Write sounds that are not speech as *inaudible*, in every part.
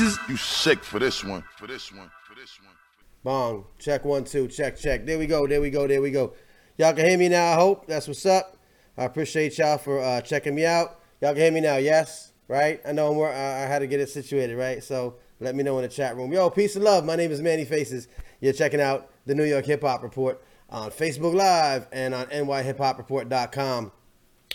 You sick for this one. For this one. For this one. Bong. Check one, two. Check, check. There we go. There we go. There we go. Y'all can hear me now, I hope. That's what's up. I appreciate y'all for uh, checking me out. Y'all can hear me now, yes? Right? I know I'm, I had to get it situated, right? So let me know in the chat room. Yo, peace and love. My name is Manny Faces. You're checking out the New York Hip Hop Report on Facebook Live and on nyhiphopreport.com.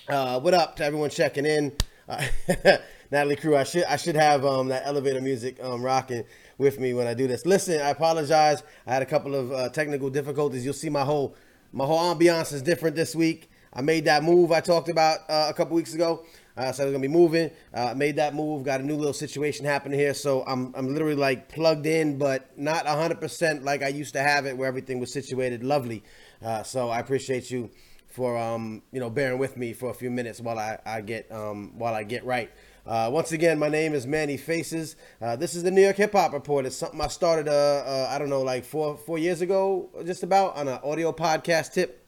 Uh, what up to everyone checking in? Uh, *laughs* Natalie Crew, I should I should have um, that elevator music um, rocking with me when I do this. Listen, I apologize. I had a couple of uh, technical difficulties. You'll see my whole my whole ambiance is different this week. I made that move I talked about uh, a couple weeks ago. Uh, so I was gonna be moving. Uh, made that move. Got a new little situation happening here. So I'm I'm literally like plugged in, but not 100% like I used to have it, where everything was situated lovely. Uh, so I appreciate you for um you know bearing with me for a few minutes while I I get um while I get right. Uh, once again, my name is Manny Faces. Uh, this is the New York Hip Hop Report. It's something I started, uh, uh I don't know, like four four years ago, just about on an audio podcast tip.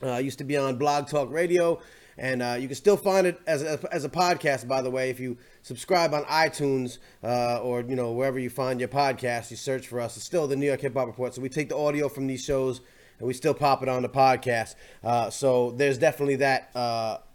Uh, I used to be on Blog Talk Radio, and uh, you can still find it as a, as a podcast. By the way, if you subscribe on iTunes or you know wherever you find your podcast, you search for us. It's still the New York Hip Hop Report. So we take the audio from these shows and we still pop it on the podcast. so there's definitely that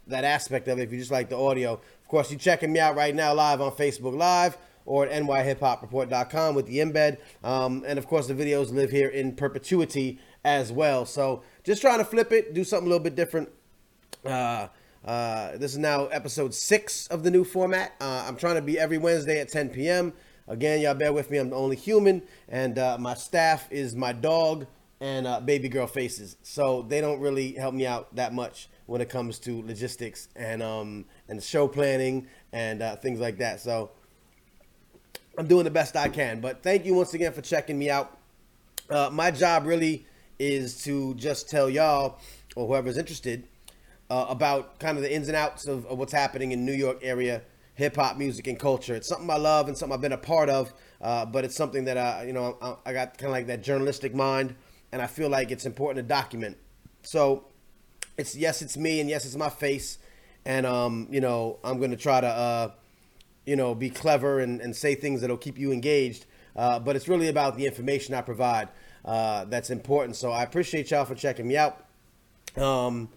that aspect of it. If you just like the audio, of course, you're checking me out right now live on Facebook Live or at nyhiphopreport.com with the embed. Um, and of course, the videos live here in perpetuity as well. So just trying to flip it, do something a little bit different. Uh, uh, this is now episode six of the new format. Uh, I'm trying to be every Wednesday at 10 p.m. Again, y'all bear with me. I'm the only human, and uh, my staff is my dog and uh, baby girl faces. So they don't really help me out that much when it comes to logistics and um and show planning and uh, things like that. So I'm doing the best I can. But thank you once again for checking me out. Uh, my job really is to just tell y'all or whoever's interested uh, about kind of the ins and outs of, of what's happening in New York area hip hop music and culture. It's something I love and something I've been a part of. Uh, but it's something that I, you know, I, I got kind of like that journalistic mind, and I feel like it's important to document. So it's yes, it's me, and yes, it's my face, and um, you know, I'm gonna try to uh, you know, be clever and, and say things that'll keep you engaged. Uh, but it's really about the information I provide uh, that's important. So I appreciate y'all for checking me out. Um,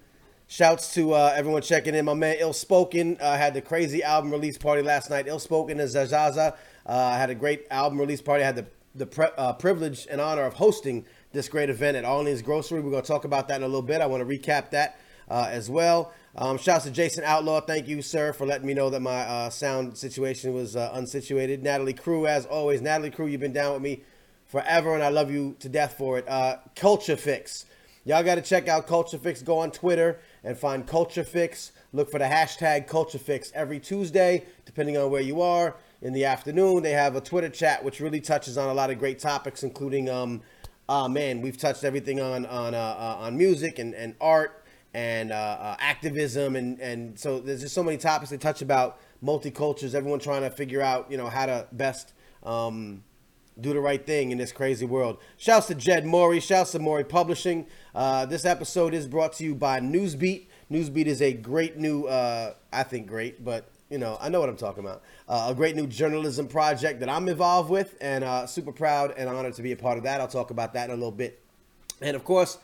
shouts to uh, everyone checking in. My man Illspokinn uh, had the crazy album release party last night. Illspokinn is ZaJazza. Uh, had a great album release party. I had the the pre- uh, privilege and honor of hosting this great event at Arlene's Grocery. We're going to talk about that in a little bit. I want to recap that uh, as well. Um, shouts to Jason Outlaw. Thank you, sir, for letting me know that my uh, sound situation was uh, unsituated. Natalie Crew, as always. Natalie Crew, you've been down with me forever, and I love you to death for it. Uh, Culture Fix. Y'all got to check out Culture Fix. Go on Twitter and find Culture Fix. Look for the hashtag Culture Fix every Tuesday, depending on where you are. In the afternoon, they have a Twitter chat, which really touches on a lot of great topics, including um, oh man, we've touched everything on on uh, uh, on music and, and art and uh, uh, activism and and so there's just so many topics they touch about multicultures. Everyone trying to figure out you know how to best um, do the right thing in this crazy world. Shouts to Jed Mori. Shouts to Mori Publishing. Uh, this episode is brought to you by Newsbeat. Newsbeat is a great new, uh, I think great, but you know, I know what I'm talking about. Uh, a great new journalism project that I'm involved with, and uh, super proud and honored to be a part of that. I'll talk about that in a little bit. And of course,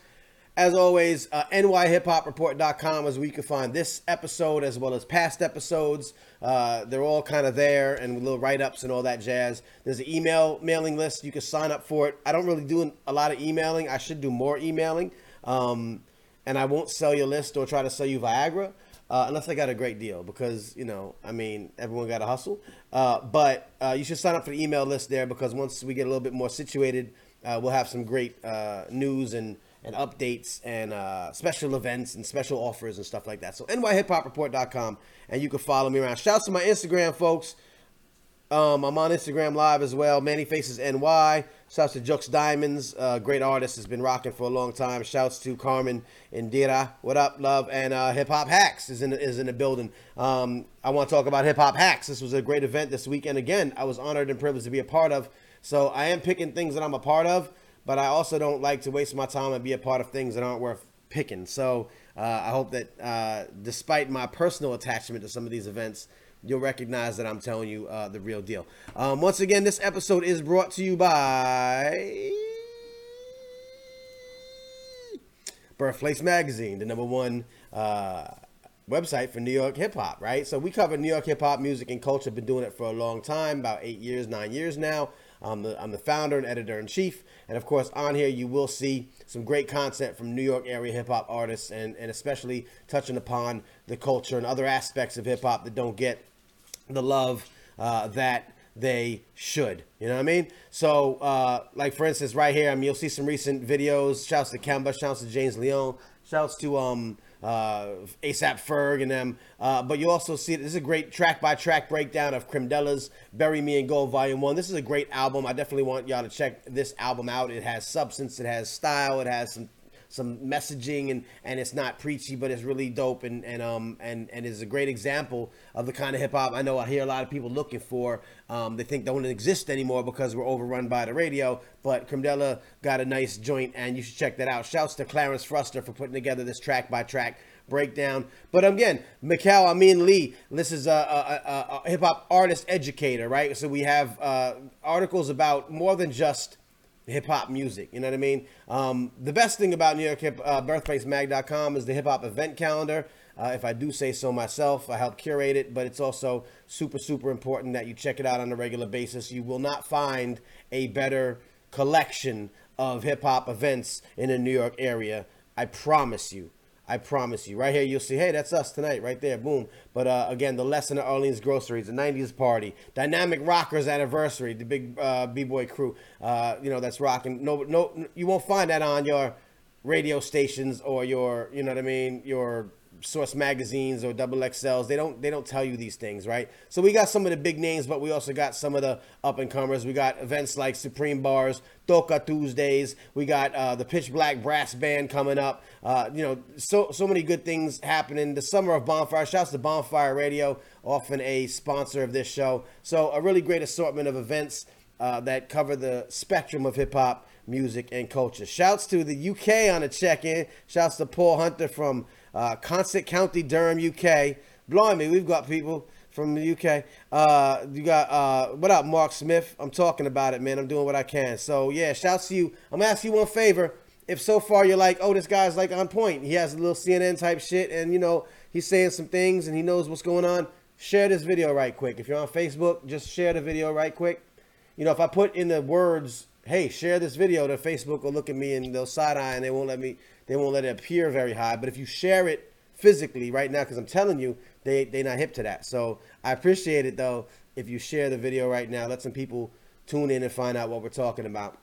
as always, uh, nyhiphopreport.com is where you can find this episode as well as past episodes. Uh, they're all kind of there and little write ups and all that jazz. There's an email mailing list. You can sign up for it. I don't really do a lot of emailing. I should do more emailing. Um, and I won't sell your list or try to sell you Viagra uh, unless I got a great deal because you know I mean everyone got to hustle. Uh, but uh, you should sign up for the email list there because once we get a little bit more situated, uh, we'll have some great uh, news and and updates and uh, special events and special offers and stuff like that. So nyhiphopreport.com and you can follow me around. Shouts to my Instagram folks. Um, I'm on Instagram live as well. Manny Faces NY. Shouts to Jux Diamonds, uh, great artist, has been rocking for a long time. Shouts to Carmen and Indira. What up, love? And uh, Hip Hop Hacks is in the, is in the building. Um, I want to talk about Hip Hop Hacks. This was a great event this weekend. Again, I was honored and privileged to be a part of. So I am picking things that I'm a part of, but I also don't like to waste my time and be a part of things that aren't worth picking. So uh, I hope that uh, despite my personal attachment to some of these events, you'll recognize that I'm telling you uh, the real deal. Um, once again, this episode is brought to you by Birthplace Magazine, the number one uh, website for New York hip hop, right? So we cover New York hip hop music and culture. Been doing it for a long time, about eight years, nine years now. I'm the, I'm the founder and editor in chief. And of course, on here, you will see some great content from New York area hip hop artists and, and especially touching upon the culture and other aspects of hip hop that don't get the love uh, that they should. You know what I mean? So, uh, like for instance, right here, I mean, you'll see some recent videos. Shouts to Kemba, shouts to James Leone, shouts to um, uh, ASAP Ferg and them. Uh, but you also see this is a great track by track breakdown of Crimdella's Bury Me in Gold Volume 1. This is a great album. I definitely want y'all to check this album out. It has substance, it has style, it has some some messaging and and it's not preachy but it's really dope and and um and and is a great example of the kind of hip hop I know I hear a lot of people looking for um they think don't exist anymore because we're overrun by the radio but Crimdella got a nice joint and you should check that out shouts to Clarence Fruster for putting together this track by track breakdown. But again, Mikhail Amin Lee, this is a, a, a, a hip hop artist educator, right? So we have uh, articles about more than just hip hop music. You know what I mean? Um, the best thing about New York Hip uh, BirthplaceMag.com is the hip hop event calendar. Uh, if I do say so myself, I help curate it, but it's also super, super important that you check it out on a regular basis. You will not find a better collection of hip hop events in the New York area. I promise you. I promise you. Right here, you'll see, hey, that's us tonight, right there, boom. But uh, again, the lesson of Arlene's Groceries, the 90s party, Dynamic Rockers anniversary, the big uh, b-boy crew, uh, you know, that's rocking. No, no, you won't find that on your radio stations or your, you know what I mean, your source magazines or double XLs. They don't they don't tell you these things, right? So we got some of the big names, but we also got some of the up and comers. We got events like Supreme Bars, Toca Tuesdays. We got uh, the Pitch Black Brass Band coming up. Uh, you know, so so many good things happening. The summer of Bonfire. Shouts to Bonfire Radio, often a sponsor of this show. So a really great assortment of events uh, that cover the spectrum of hip hop music and culture. Shouts to the UK on a check-in. Shouts to Paul Hunter from uh, Consett County, Durham, UK. Blimey, we've got people from the UK. Uh, you got uh, what up, Mark Smith? I'm talking about it, man. I'm doing what I can. So yeah, shouts to you. I'm gonna ask you one favor. If so far you're like, oh, this guy's like on point. He has a little CNN type shit, and you know he's saying some things, and he knows what's going on. Share this video right quick. If you're on Facebook, just share the video right quick. You know, if I put in the words, "Hey, share this video," to Facebook will look at me and they'll side eye and they won't let me they won't let it appear very high. But if you share it physically right now, because I'm telling you, they they not hip to that. So I appreciate it though if you share the video right now. Let some people tune in and find out what we're talking about.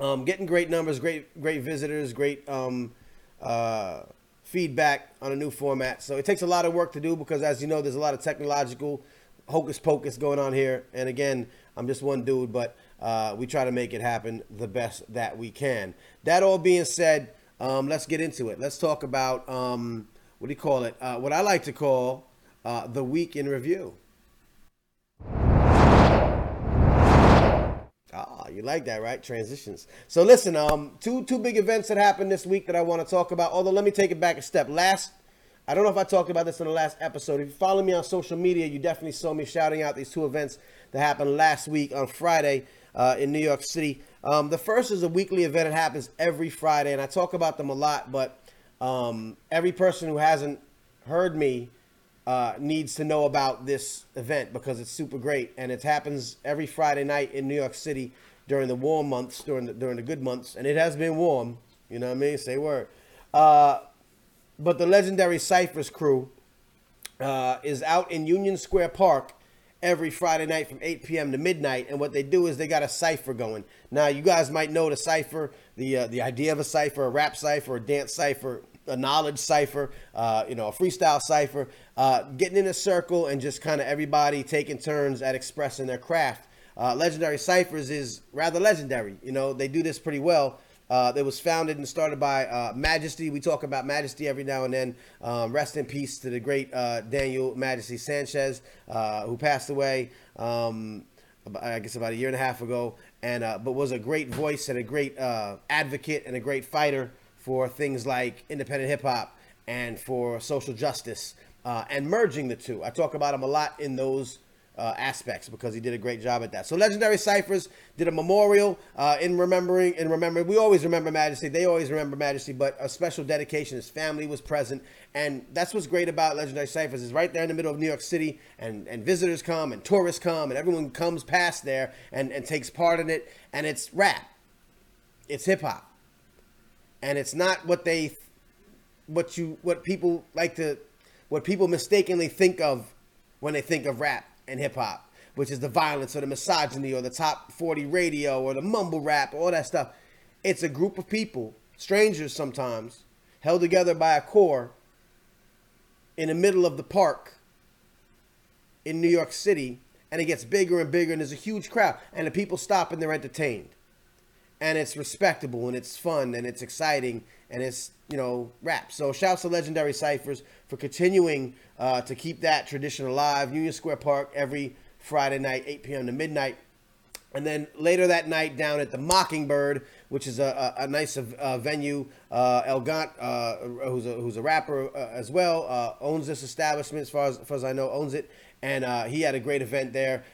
Um, getting great numbers, great great visitors, great um, uh, feedback on a new format. So it takes a lot of work to do because, as you know, there's a lot of technological hocus pocus going on here. And again, I'm just one dude, but uh, we try to make it happen the best that we can. That all being said, um, let's get into it. Let's talk about um, what do you call it? Uh, what I like to call uh, the week in review. Ah, you like that, right? Transitions. So listen, um, two two big events that happened this week that I want to talk about. Although let me take it back a step. Last, I don't know if I talked about this in the last episode. If you follow me on social media, you definitely saw me shouting out these two events that happened last week on Friday uh, in New York City. Um, the first is a weekly event. It happens every Friday, and I talk about them a lot. But um, every person who hasn't heard me uh, needs to know about this event because it's super great, and it happens every Friday night in New York City during the warm months, during the during the good months, and it has been warm. You know what I mean? Say word. Uh, but the legendary Ciphers crew uh, is out in Union Square Park every Friday night from 8 p.m. to midnight. And what they do is they got a cipher going. Now, you guys might know the cipher, the uh, the idea of a cipher, a rap cipher, a dance cipher, a knowledge cipher, uh, you know, a freestyle cipher. Uh, getting in a circle and just kind of everybody taking turns at expressing their craft. Uh, legendary ciphers is rather legendary. You know, they do this pretty well. Uh, it was founded and started by uh, Majesty. We talk about Majesty every now and then. Um, rest in peace to the great uh, Daniel Majesty Sanchez, uh, who passed away, um, I guess, about a year and a half ago. And uh, but was a great voice and a great uh, advocate and a great fighter for things like independent hip hop and for social justice and merging the two. I talk about him a lot in those uh, aspects because he did a great job at that. So Legendary Ciphers did a memorial uh, in remembering in remembering. We always remember Majesty. They always remember Majesty, but a special dedication. His family was present, and that's what's great about Legendary Ciphers is right there in the middle of New York City, and and visitors come and tourists come, and everyone comes past there and and takes part in it, and it's rap, it's hip hop, and it's not what they, what you what people like to, what people mistakenly think of when they think of rap and hip hop, which is the violence or the misogyny or the top 40 radio or the mumble rap, all that stuff. It's a group of people, strangers sometimes, held together by a core in the middle of the park in New York City, and it gets bigger and bigger, and there's a huge crowd, and the people stop and they're entertained. And it's respectable and it's fun and it's exciting and it's, you know, rap. So shouts to Legendary Ciphers for continuing uh, to keep that tradition alive. Union Square Park every Friday night, 8 p.m. to midnight. And then later that night, down at the Mockingbird, which is a, a, a nice uh, venue, uh, El Gant, uh, who's, a, who's a rapper uh, as well, uh, owns this establishment, as far as, as far as I know, owns it. And uh, he had a great event there,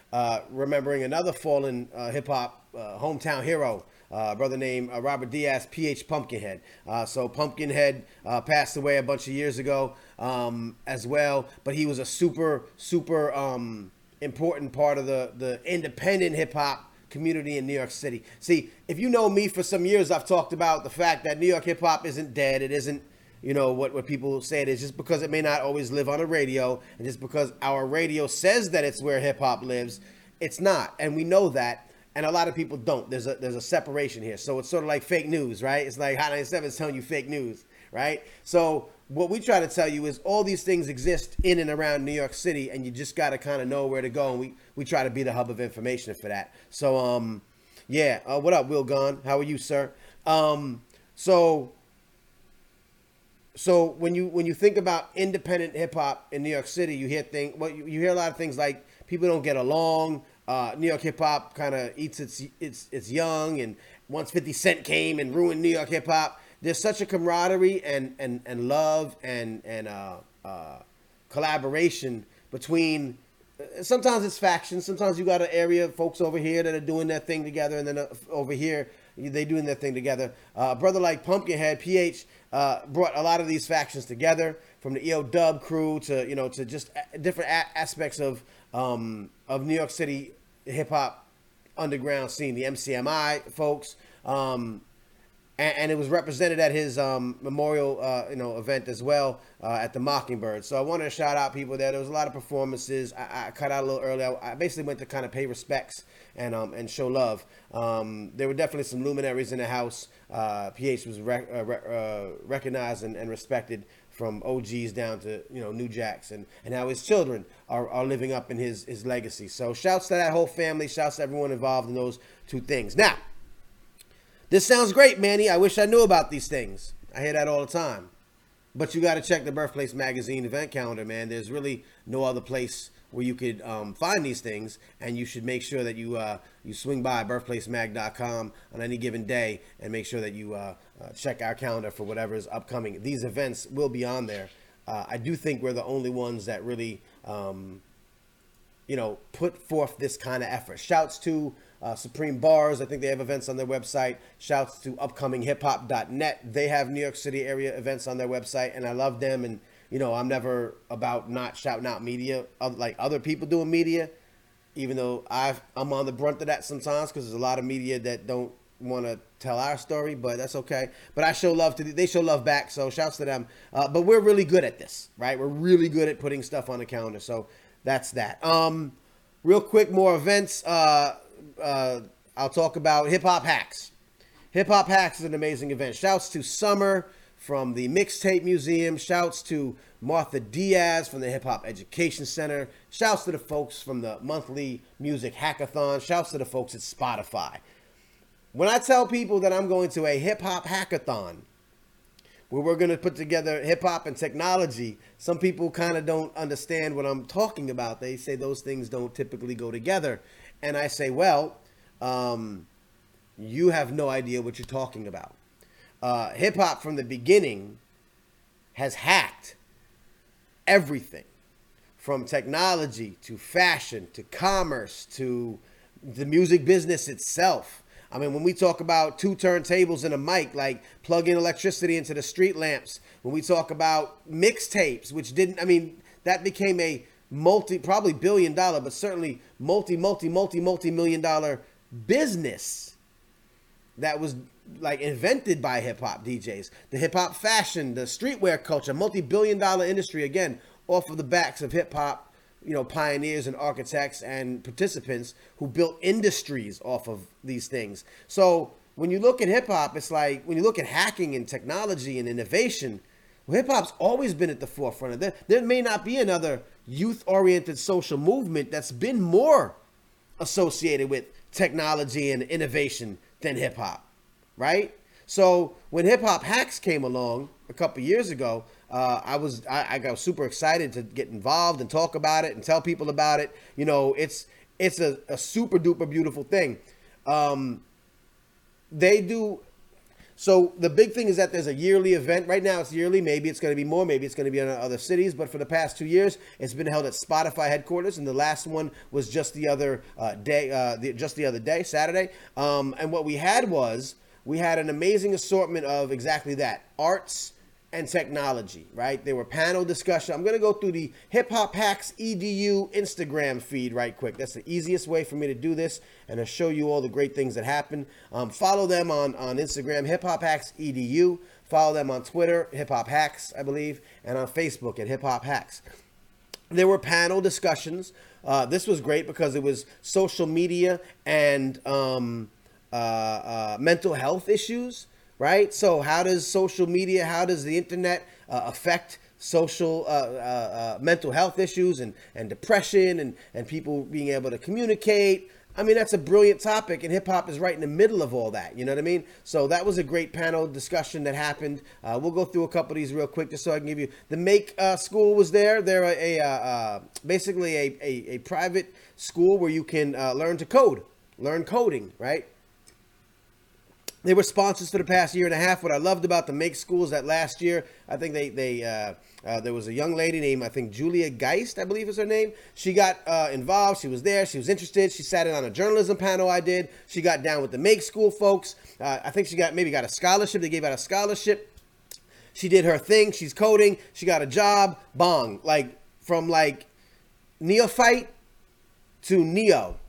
remembering another fallen hip hop hometown hero, uh, brother named uh, Robert Diaz, PH Pumpkinhead. Uh, so Pumpkinhead passed away a bunch of years ago um, as well, but he was a super, super um, important part of the, the independent hip hop community in New York City. See, if you know me for some years, I've talked about the fact that New York hip hop isn't dead. It isn't, you know, what, what people say it is just because it may not always live on a radio and just because our radio says that it's where hip hop lives, it's not. And we know that and a lot of people don't. There's a there's a separation here. So it's sort of like fake news, right? It's like Hot 97 is telling you fake news, right? So what we try to tell you is all these things exist in and around New York City, and you just got to kind of know where to go. And we we try to be the hub of information for that. So um, yeah. Uh, what up, Will Gone? How are you, sir? Um, so so when you when you think about independent hip hop in New York City, you hear thing well you, you hear a lot of things like people don't get along uh, New York hip hop kind of eats its its its young, and once Fifty Cent came and ruined New York hip hop, there's such a camaraderie and and and love and and uh, uh, collaboration between. Uh, sometimes it's factions. Sometimes you got an area of folks over here that are doing their thing together, and then uh, over here they doing their thing together. Uh, brother like Pumpkinhead, PH, brought a lot of these factions together, from the EO Dub crew to you know to just different a- aspects of um, of New York City hip hop underground scene, the MCMI folks, um, and, and, it was represented at his um, memorial, uh, you know, event as well uh, at the Mockingbird. So I wanted to shout out people there. There was a lot of performances. I, I cut out a little early. I, I, basically went to kind of pay respects and um, and show love. Um, there were definitely some luminaries in the house. Uh, PH was rec- uh, uh, recognized and, and respected from OGs down to you know New Jacks and and how his children are, are living up in his his legacy. So shouts to that whole family. Shouts to everyone involved in those two things. Now, this sounds great, Manny. I wish I knew about these things. I hear that all the time. But you got to check the Birthplace Magazine event calendar, man. There's really no other place where you could um, find these things, and you should make sure that you uh, you swing by birthplacemag.com on any given day and make sure that you uh, uh, check our calendar for whatever is upcoming. These events will be on there. Uh, I do think we're the only ones that really, um, you know, put forth this kind of effort. Shouts to uh, Supreme Bars. I think they have events on their website. Shouts to upcominghiphop.net. They have New York City area events on their website, and I love them. And you know, I'm never about not shouting out media like other people doing media, even though i am on the brunt of that sometimes because there's a lot of media that don't want to tell our story, but that's okay. But I show love to the, they show love back, so shouts to them. Uh, but we're really good at this, right? We're really good at putting stuff on the calendar, so that's that. Um, real quick, more events. Uh, uh, I'll talk about Hip Hop Hacks. Hip Hop Hacks is an amazing event. Shouts to Summer from the Mixtape Museum. Shouts to Martha Diaz from the Hip Hop Education Center. Shouts to the folks from the monthly music hackathon. Shouts to the folks at Spotify. When I tell people that I'm going to a hip hop hackathon, where we're going to put together hip hop and technology, some people kind of don't understand what I'm talking about. They say those things don't typically go together. And I say, well, um, you have no idea what you're talking about uh, hip hop from the beginning has hacked everything from technology to fashion to commerce to the music business itself. I mean, when we talk about two turntables and a mic, like plugging electricity into the street lamps, when we talk about mixtapes, which didn't, I mean, that became a multi, probably billion dollar, but certainly multi, multi, multi, multi million dollar business that was like invented by hip hop DJs. The hip hop fashion, the streetwear culture, multi billion dollar industry, again, off of the backs of hip hop, you know, pioneers and architects and participants who built industries off of these things. So when you look at hip hop, it's like when you look at hacking and technology and innovation, well, hip hop's always been at the forefront of that. There may not be another youth oriented social movement that's been more associated with technology and innovation than hip hop, right? So when hip hop hacks came along a couple years ago, uh, I was I, I, got super excited to get involved and talk about it and tell people about it. You know, it's it's a, a super duper beautiful thing. Um, they do. So the big thing is that there's a yearly event. Right now, it's yearly. Maybe it's going to be more. Maybe it's going to be in other cities. But for the past two years, it's been held at Spotify headquarters, and the last one was just the other uh, day, uh, the, just the other day, Saturday. Um, and what we had was we had an amazing assortment of exactly that arts and technology, right? There were panel discussion. I'm going to go through the Hip Hop Hacks EDU Instagram feed right quick. That's the easiest way for me to do this and to show you all the great things that happen. Um, follow them on, on Instagram, Hip Hop Hacks EDU. Follow them on Twitter, Hip Hop Hacks, I believe, and on Facebook at Hip Hop Hacks. There were panel discussions. Uh, this was great because it was social media and um, uh, uh, mental health issues right? So how does social media, how does the internet uh, affect social uh, uh, uh, mental health issues and, and depression and, and people being able to communicate? I mean, that's a brilliant topic, and hip hop is right in the middle of all that. You know what I mean? So that was a great panel discussion that happened. Uh, we'll go through a couple of these real quick, just so I can give you the Make uh, School was there. They're a, a uh, uh basically a, a, a, private school where you can uh, learn to code, learn coding, right? They were sponsors for the past year and a half. What I loved about the Make Schools that last year, I think they they uh, uh, there was a young lady named I think Julia Geist, I believe is her name. She got uh, involved. She was there. She was interested. She sat in on a journalism panel I did. She got down with the Make School folks. Uh, I think she got maybe got a scholarship. They gave out a scholarship. She did her thing. She's coding. She got a job. Bong like from like neophyte to neo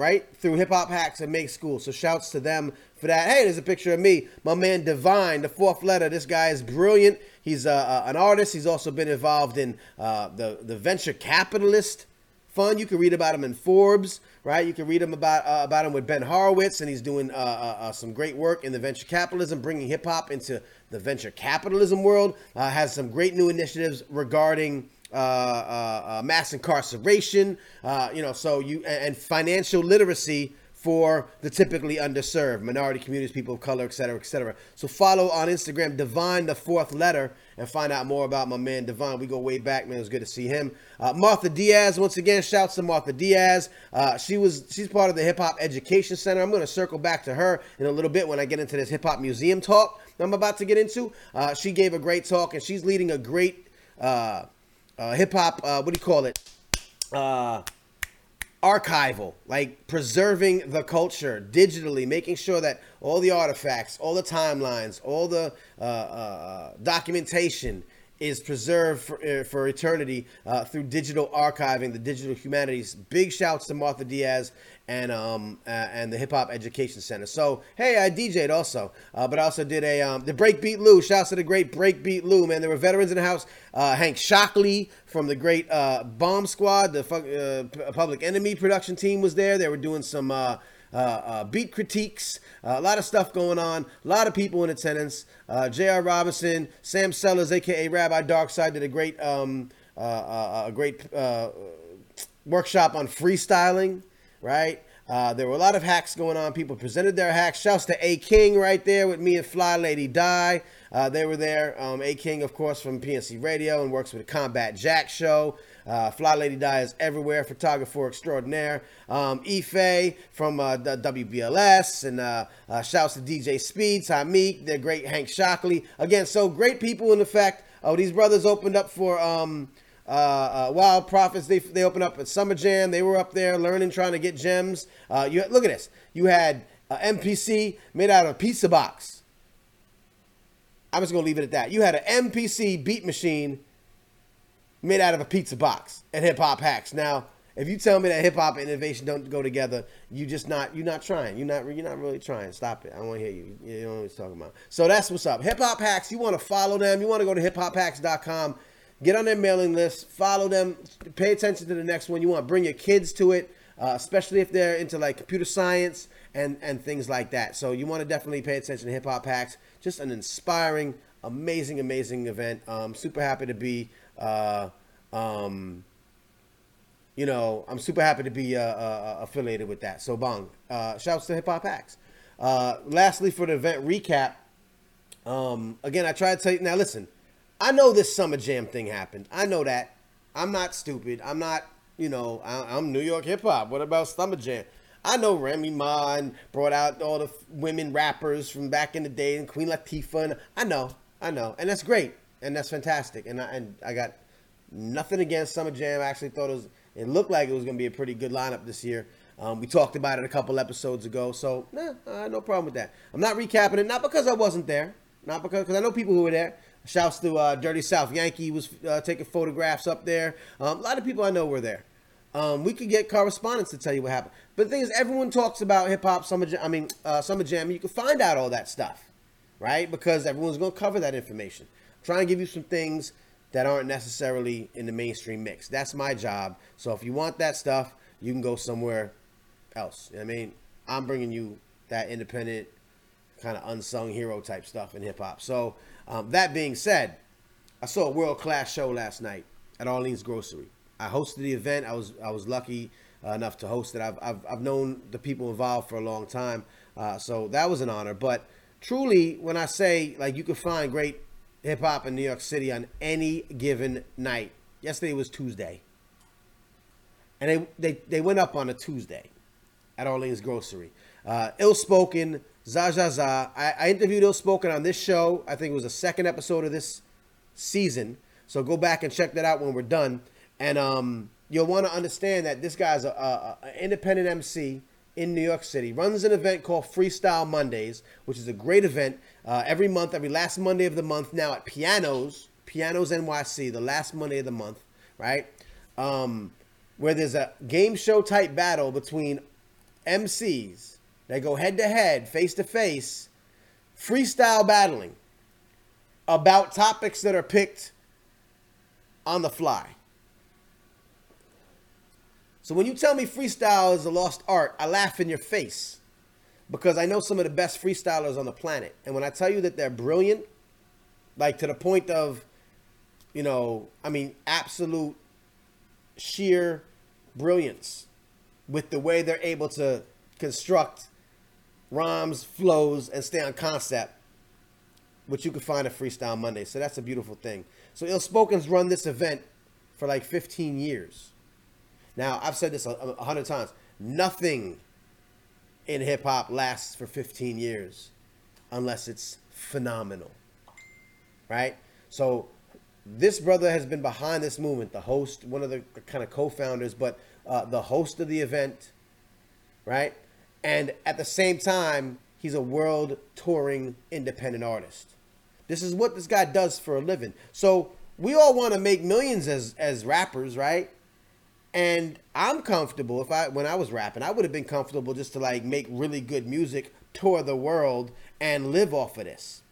right? Through hip hop hacks and make school. So shouts to them for that. Hey, there's a picture of me, my man Divine, the fourth letter. This guy is brilliant. He's uh, uh, an artist. He's also been involved in uh, the the venture capitalist fund. You can read about him in Forbes, right? You can read him about uh, about him with Ben Horowitz, and he's doing uh, uh, some great work in the venture capitalism, bringing hip hop into the venture capitalism world. has some great new initiatives regarding. Mass incarceration, you know, so you and financial literacy for the typically underserved, minority communities, people of color, et cetera, et cetera. So follow on Instagram, Divine the Fourth Letter, and find out more about my man Divine. We go way back, man. It was good to see him. Uh, Martha Diaz, once again, shouts to Martha Diaz. Uh, she was she's part of the Hip Hop Education Center. I'm going to circle back to her in a little bit when I get into this hip hop museum talk I'm about to get into. Uh, she gave a great talk, and she's leading a great uh, uh, hip hop. what do you call it? Archival, like preserving the culture digitally, making sure that all the artifacts, all the timelines, all the uh, uh, documentation is preserved for, uh, for eternity uh, through digital archiving, the digital humanities. Big shouts to Martha Diaz and um uh, and the Hip Hop Education Center. So hey, I DJ'd also, uh, but I also did a um, the Breakbeat Lou. Shouts to the great Breakbeat Lou, man. There were veterans in the house. Uh, Hank Shocklee from the great uh, Bomb Squad, the uh, Public Enemy production team was there. They were doing some. Uh, uh, beat critiques, uh, a lot of stuff going on, a lot of people in attendance. Uh, J.R. Robinson, Sam Sellers, aka Rabbi Darkside, did a great, um, a great workshop on freestyling right? Uh, there were a lot of hacks going on. People presented their hacks. Shouts to A King right there with me and Fly Lady Di. Uh, they were there. Um, A King, of course, from PNC Radio and works with the Combat Jack show. Uh, Fly Lady Di is everywhere. Photographer extraordinaire. Um, Ife from uh, WBLS. And uh, uh, shouts to DJ Speed, Meek, the great Hank Shocklee. Again, so great people in fact Oh, these brothers opened up for um, uh, uh, Wild Prophets. They they opened up at Summer Jam. They were up there learning, trying to get gems. Uh, you look at this. You had uh, MPC made out of a pizza box. I'm just gonna leave it at that. You had an MPC beat machine made out of a pizza box and Hip Hop Hacks. Now, if you tell me that hip hop and innovation don't go together, you just not you're not trying. You're not you're not really trying. Stop it. I want to hear you. You know what I'm talking about. So that's what's up. Hip Hop Hacks. You want to follow them? You want to go to hiphophacks.com. Get on their mailing list. Follow them. Pay attention to the next one. You want to bring your kids to it, uh, especially if they're into like computer science and and things like that. So you want to definitely pay attention to Hip Hop Hacks. Just an inspiring, amazing, amazing event. Um, super happy to be. Uh, um, you know, I'm super happy to be uh, uh, affiliated with that. So, bong, Uh, shouts to Hip Hop Hacks. Uh, lastly, for the event recap, um, again, I try to tell you. Now, listen, I know this Summer Jam thing happened. I know that. I'm not stupid. I'm not, you know, I, am New York hip hop. What about Summer Jam? I know Remy Ma and brought out all the women rappers from back in the day and Queen Latifah. And I know, I know. And that's great. And that's fantastic. And I, and I got nothing against Summer Jam. I actually thought it was it looked like it was going to be a pretty good lineup this year. Um, we talked about it a couple episodes ago, so nah, uh, no problem with that. I'm not recapping it, not because I wasn't there, not because because I know people who were there. Shouts to uh, Dirty South Yankee was uh, taking photographs up there. Um, a lot of people I know were there. Um, we could get correspondence to tell you what happened. But the thing is, everyone talks about hip hop summer. Jam, I mean, uh, summer jam. You can find out all that stuff, right? Because everyone's going to cover that information. Trying to give you some things that aren't necessarily in the mainstream mix. That's my job. So if you want that stuff, you can go somewhere else. You know I mean, I'm bringing you that independent, kind of unsung hero type stuff in hip hop. So um, that being said, I saw a world class show last night at Arlene's Grocery. I hosted the event. I was I was lucky uh, enough to host it. I've, I've, I've known the people involved for a long time, uh, so that was an honor. But truly, when I say like you can find great hip hop in New York City on any given night. Yesterday was Tuesday. And they, they, they went up on a Tuesday at Arlene's Grocery. Uh, Illspokinn, ZaJazza. I, I interviewed Illspokinn on this show. I think it was the second episode of this season. So go back and check that out when we're done. And um, you'll want to understand that this guy's a, a, a independent MC in New York City. Runs an event called Freestyle Mondays, which is a great event uh, every month, every last Monday of the month. Now at Pianos, Pianos NYC, the last Monday of the month, right? Um, where there's a game show type battle between MCs that go head to head, face to face, freestyle battling about topics that are picked on the fly. So when you tell me freestyle is a lost art, I laugh in your face because I know some of the best freestylers on the planet. And when I tell you that they're brilliant, like to the point of, you know, I mean, absolute sheer brilliance with the way they're able to construct rhymes, flows, and stay on concept, which you can find at Freestyle Monday. So that's a beautiful thing. So Illspokinn's run this event for like 15 years. Now, I've said this a, a hundred times. Nothing in hip hop lasts for 15 years unless it's phenomenal. Right? So this brother has been behind this movement, the host, one of the kind of co-founders, but uh, the host of the event, right? And at the same time, he's a world touring independent artist. This is what this guy does for a living. So we all want to make millions as as rappers, right? And I'm comfortable if I when I was rapping, I would have been comfortable just to like make really good music, tour the world, and live off of this.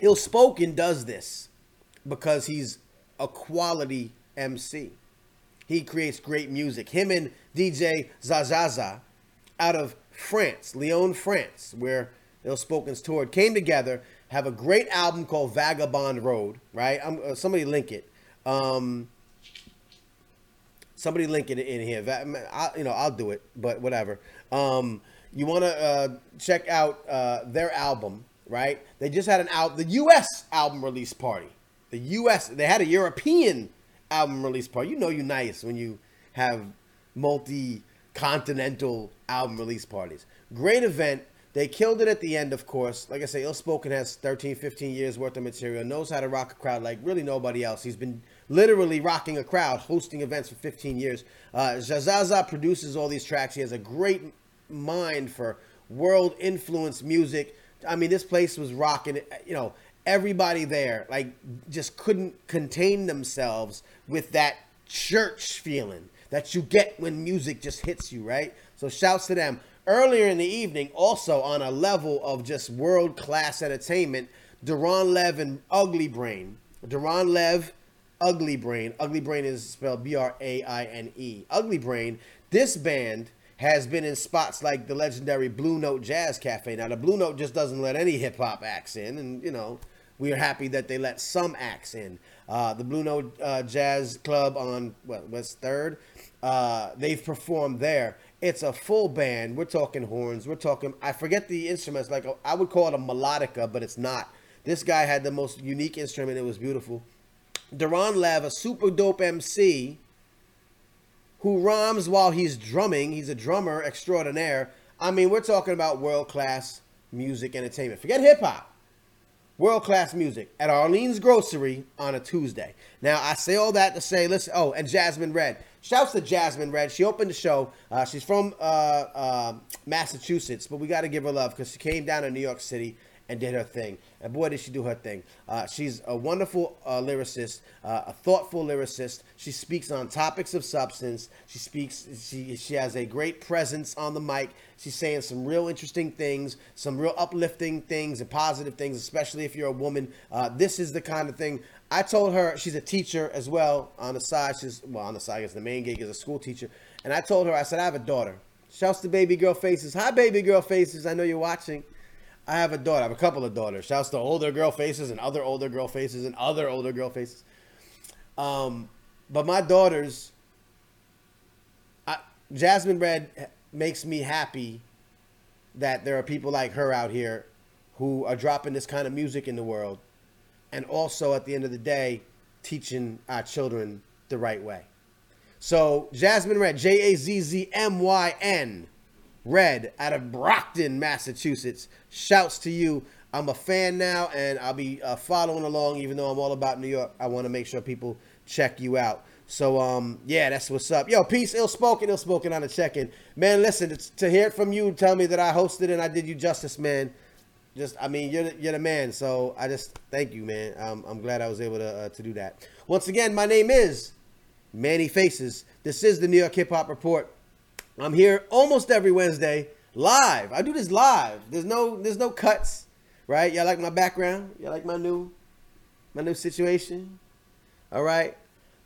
Illspokinn does this because he's a quality MC. He creates great music. Him and DJ ZaJazza out of France, Lyon, France, where Illspokinn's toured, came together, have a great album called Vagabond Road, right? Uh, somebody link it. Um, somebody link it in here. I, you know, I'll do it, but whatever. Um, you want to uh, check out uh, their album, right? They just had an out the U.S. album release party. The U.S. They had a European album release party. You know, you're nice when you have multi continental album release parties. Great event. They killed it at the end, of course. Like I say, Illspokinn has 13, 15 years worth of material, knows how to rock a crowd like really nobody else. He's been literally rocking a crowd, hosting events for 15 years. Uh, produces all these tracks. He has a great mind for world influence music. I mean, this place was rocking. You know, everybody there like just couldn't contain themselves with that church feeling that you get when music just hits you, right? So shouts to them. Earlier in the evening, also on a level of just world class entertainment, Deron Lev and Ugly Brain. Deron Lev, Ugly Brain. Ugly Brain is spelled B R A I N E. Ugly Brain. This band has been in spots like the legendary Blue Note Jazz Cafe. Now, the Blue Note just doesn't let any hip hop acts in, and you know, we are happy that they let some acts in. Uh, the Blue Note uh, Jazz Club on what West Third, uh, they've performed there. It's a full band. We're talking horns. We're talking. I forget the instruments. Like I would call it a melodica, but it's not. This guy had the most unique instrument. It was beautiful. Deron Lev, a super dope MC who rhymes while he's drumming. He's a drummer extraordinaire. I mean, we're talking about world class music entertainment. Forget hip hop. World class music at Arlene's Grocery on a Tuesday. Now, I say all that to say, listen, oh, and Jazzmyn Red. Shouts to Jazzmyn Red. She opened the show. Uh, she's from uh, uh, Massachusetts, but we got to give her love because she came down to New York City and did her thing. And boy, did she do her thing. Uh, she's a wonderful uh, lyricist, uh, a thoughtful lyricist. She speaks on topics of substance. She speaks. She she has a great presence on the mic. She's saying some real interesting things, some real uplifting things and positive things, especially if you're a woman. Uh, this is the kind of thing. I told her she's a teacher as well on the side. She's well on the side. I guess the main gig is a school teacher. And I told her I said I have a daughter. Shouts to baby girl faces. Hi baby girl faces. I know you're watching. I have a daughter. I have a couple of daughters. Shouts to older girl faces and other older girl faces and other older girl faces. Um, but my daughters, I, Jazzmyn Red makes me happy that there are people like her out here who are dropping this kind of music in the world and also at the end of the day teaching our children the right way. So Jazzmyn Red, J A Z Z M Y N Red out of Brockton, Massachusetts. Shouts to you. I'm a fan now, and I'll be uh, following along. Even though I'm all about New York, I want to make sure people check you out. So um, yeah, that's what's up. Yo, peace, Illspokinn, ill spoken on the check-in. Man, listen, to hear it from you, tell me that I hosted and I did you justice, man. Just, I mean, you're the, you're the man. So I just thank you, man. Um, I'm glad I was able to uh, to do that. Once again, my name is Manny Faces. This is the New York Hip Hop Report. I'm here almost every Wednesday live. I do this live. There's no there's no cuts, right? Y'all like my background? Y'all like my new my new situation? All right.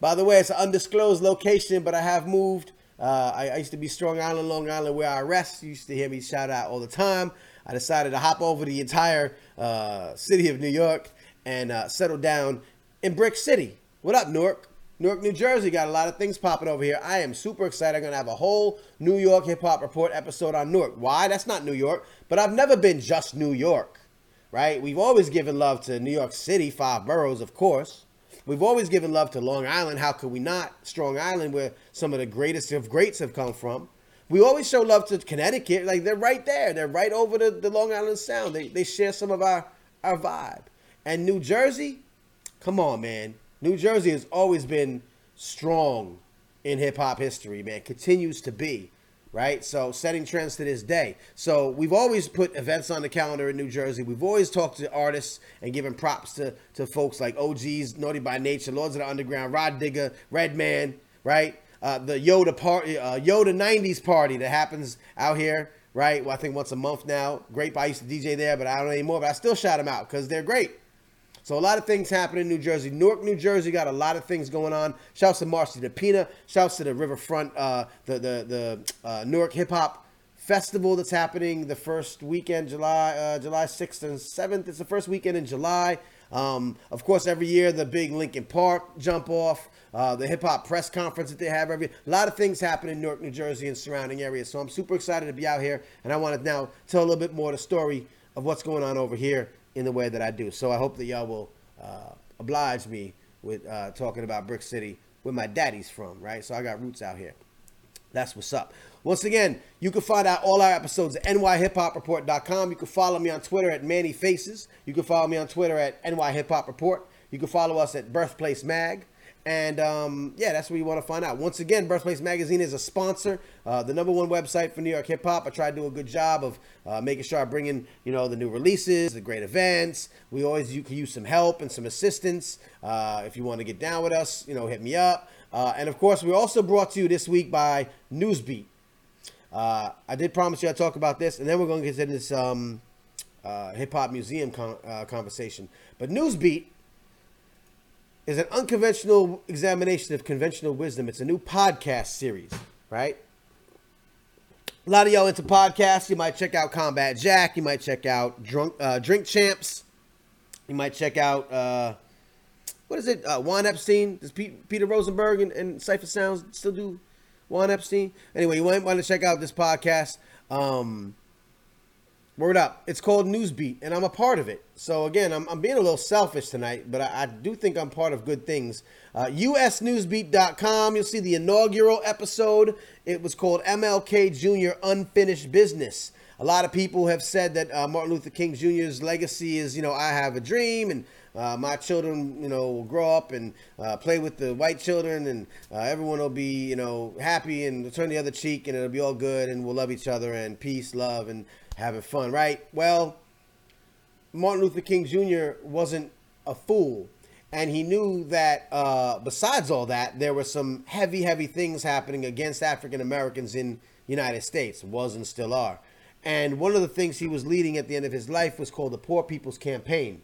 By the way, it's an undisclosed location, but I have moved. Uh, I, I, used to be Strong Island, Long Island, where I rest. You used to hear me shout out all the time. I decided to hop over the entire uh, city of New York and uh, settle down in Brick City. What up, Newark? Newark, New Jersey got a lot of things popping over here. I am super excited. I'm going to have a whole New York Hip Hop Report episode on Newark. Why? That's not New York, but I've never been just New York, right? We've always given love to New York City, five boroughs, of course. We've always given love to Long Island. How could we not? Strong Island, where some of the greatest of greats have come from. We always show love to Connecticut. Like they're right there. They're right over the, the Long Island Sound. They, they share some of our, our vibe. And New Jersey, come on, man. New Jersey has always been strong in hip hop history, man. Continues to be, right? So setting trends to this day. So we've always put events on the calendar in New Jersey. We've always talked to artists and given props to, to folks like OGs, Naughty by Nature, Lords of the Underground, Rah Digga, Redman, right? Uh, the Yoda party, uh, Yoda '90s party that happens out here, right? Well, I think once a month now. Great, I used to DJ there, but I don't anymore. But I still shout them out because they're great. So a lot of things happen in New Jersey. Newark, New Jersey got a lot of things going on. Shouts to Marcy DePina. Shouts to the Riverfront, uh, the the the uh, Newark Hip Hop Festival that's happening the first weekend, July uh, July sixth and seventh. It's the first weekend in July. Um, of course, every year the big Lincoln Park jump off. Uh, the hip hop press conference that they have every a lot of things happen in Newark, New Jersey, and surrounding areas. So I'm super excited to be out here, and I want to now tell a little bit more the story of what's going on over here in the way that I do. So I hope that y'all will uh, oblige me with uh, talking about Brick City, where my daddy's from, right? So I got roots out here. That's what's up. Once again, you can find out all our episodes at nyhiphopreport.com. You can follow me on Twitter at Manny Faces. You can follow me on Twitter at nyhiphopreport. You can follow us at Birthplace Mag. And um, yeah, that's what you want to find out. Once again, Birthplace Magazine is a sponsor, uh, the number one website for New York hip hop. I try to do a good job of uh, making sure I bring in, you know, the new releases, the great events. We always you can use some help and some assistance. Uh, if you want to get down with us, you know, hit me up. Uh, and of course, we're also brought to you this week by Newsbeat. Uh, I did promise you I'd talk about this, and then we're going to get into this um, uh, hip hop museum con- conversation. But Newsbeat is an unconventional examination of conventional wisdom. It's a new podcast series, right? A lot of y'all into podcasts. You might check out Combat Jack. You might check out Drunk uh, Drink Champs. You might check out uh, what is it? Uh, Juan Epstein. Does Pete, Peter Rosenberg and, and Cipha Sounds still do Juan Epstein? Anyway, you might want to check out this podcast. Um, Word up. It's called Newsbeat, and I'm a part of it. So, again, I'm, I'm being a little selfish tonight, but I, I do think I'm part of good things. Uh, USNewsbeat.com, you'll see the inaugural episode. It was called MLK Jr. Unfinished Business. A lot of people have said that uh, Martin Luther King Jr.'s legacy is, you know, I have a dream, and uh, my children, you know, will grow up and uh, play with the white children, and uh, everyone will be, you know, happy and turn the other cheek, and it'll be all good, and we'll love each other, and peace, love, and having fun, right? Well, Martin Luther King Jr. wasn't a fool. And he knew that uh, besides all that, there were some heavy, heavy things happening against African Americans in United States, was and still are. And one of the things he was leading at the end of his life was called the Poor People's Campaign.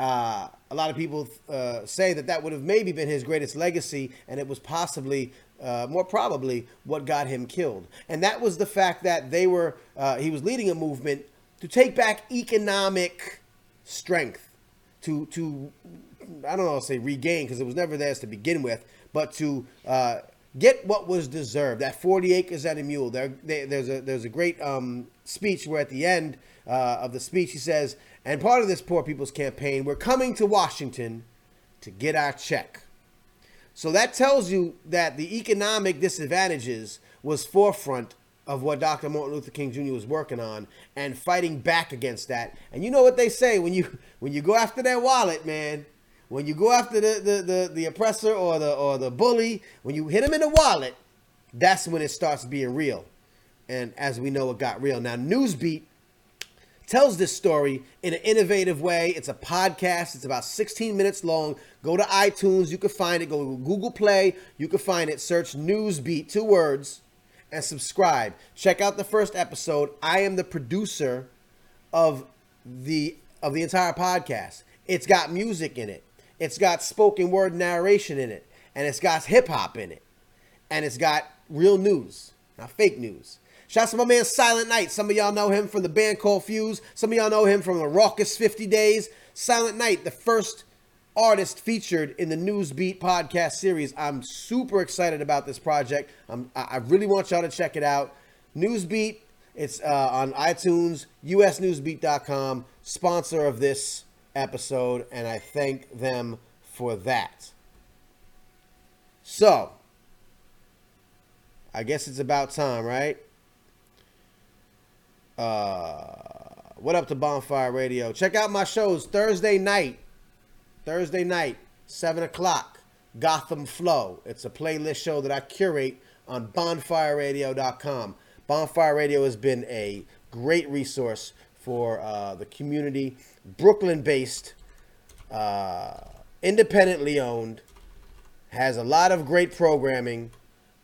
Uh, a lot of people uh, say that that would have maybe been his greatest legacy, and it was possibly uh, more probably what got him killed. And that was the fact that they were, uh, he was leading a movement to take back economic strength, to, to I don't know, say regain, because it was never theirs to begin with, but to uh, get what was deserved. That 40 acres and a mule. There, they, there's, a, there's a great um, speech where at the end uh, of the speech he says, and part of this Poor People's Campaign, we're coming to Washington to get our check. So that tells you that the economic disadvantages was forefront of what Dr. Martin Luther King Jr. was working on and fighting back against that. And you know what they say when you when you go after that wallet, man, when you go after the the, the, the oppressor or the or the bully, when you hit him in the wallet, that's when it starts being real. And as we know, it got real. Now, Newsbeat tells this story in an innovative way. It's a podcast. It's about 16 minutes long. Go to iTunes. You can find it. Go to Google Play. You can find it. Search Newsbeat, two words, and subscribe. Check out the first episode. I am the producer of the of the entire podcast. It's got music in it. It's got spoken word narration in it. And it's got hip hop in it. And it's got real news, not fake news. Shouts to my man Silent Night. Some of y'all know him from the band called Fuse. Some of y'all know him from the Raucous 50 Days. Silent Night, the first artist featured in the Newsbeat podcast series. I'm super excited about this project. I'm, I really want y'all to check it out. Newsbeat, it's uh, on iTunes, usnewsbeat.com, sponsor of this episode, and I thank them for that. So, I guess it's about time, right? Uh, what up to Bonfire Radio? Check out my shows Thursday night. Thursday night, 7 o'clock. Gotham Flow. It's a playlist show that I curate on bonfireradio.com. Bonfire Radio has been a great resource for uh, the community. Brooklyn based, uh, independently owned, has a lot of great programming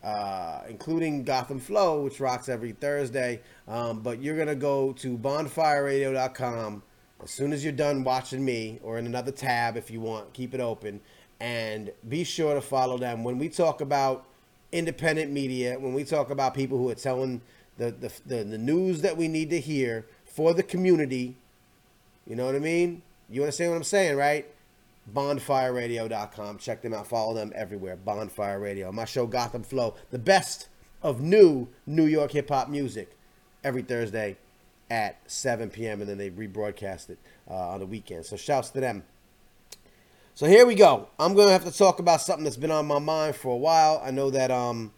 uh, including Gotham Flow, which rocks every Thursday. Um, but you're going to go to bonfireradio.com as soon as you're done watching me, or in another tab if you want, keep it open. And be sure to follow them. When we talk about independent media, when we talk about people who are telling the, the, the, the news that we need to hear for the community, you know what I mean? You understand what I'm saying, right? bonfireradio.com. Check them out. Follow them everywhere. Bonfire Radio. My show, Gotham Flow. The best of new New York hip hop music every Thursday at 7 p.m. And then they rebroadcast it uh, on the weekend. So shouts to them. So here we go. I'm going to have to talk about something that's been on my mind for a while. I know that um,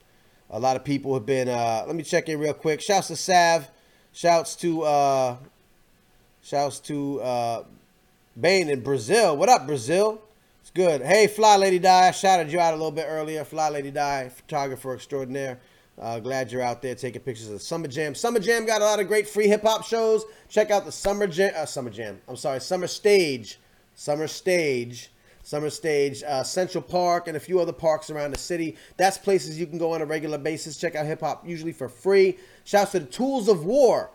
A lot of people have been. Uh, let me check in real quick. Shouts to Sav. Shouts to uh, shouts to uh, Bain in Brazil. What up, Brazil? It's good. Hey, Fly Lady Di. I shouted you out a little bit earlier. Fly Lady Di, photographer extraordinaire. Uh, glad you're out there taking pictures of the Summer Jam. Summer Jam got a lot of great free hip hop shows. Check out the Summer Jam. Uh, Summer Jam. I'm sorry, Summer Stage. Summer Stage Summer Stage, uh, Central Park, and a few other parks around the city. That's places you can go on a regular basis. Check out hip hop, usually for free. Shouts to the Tools of War,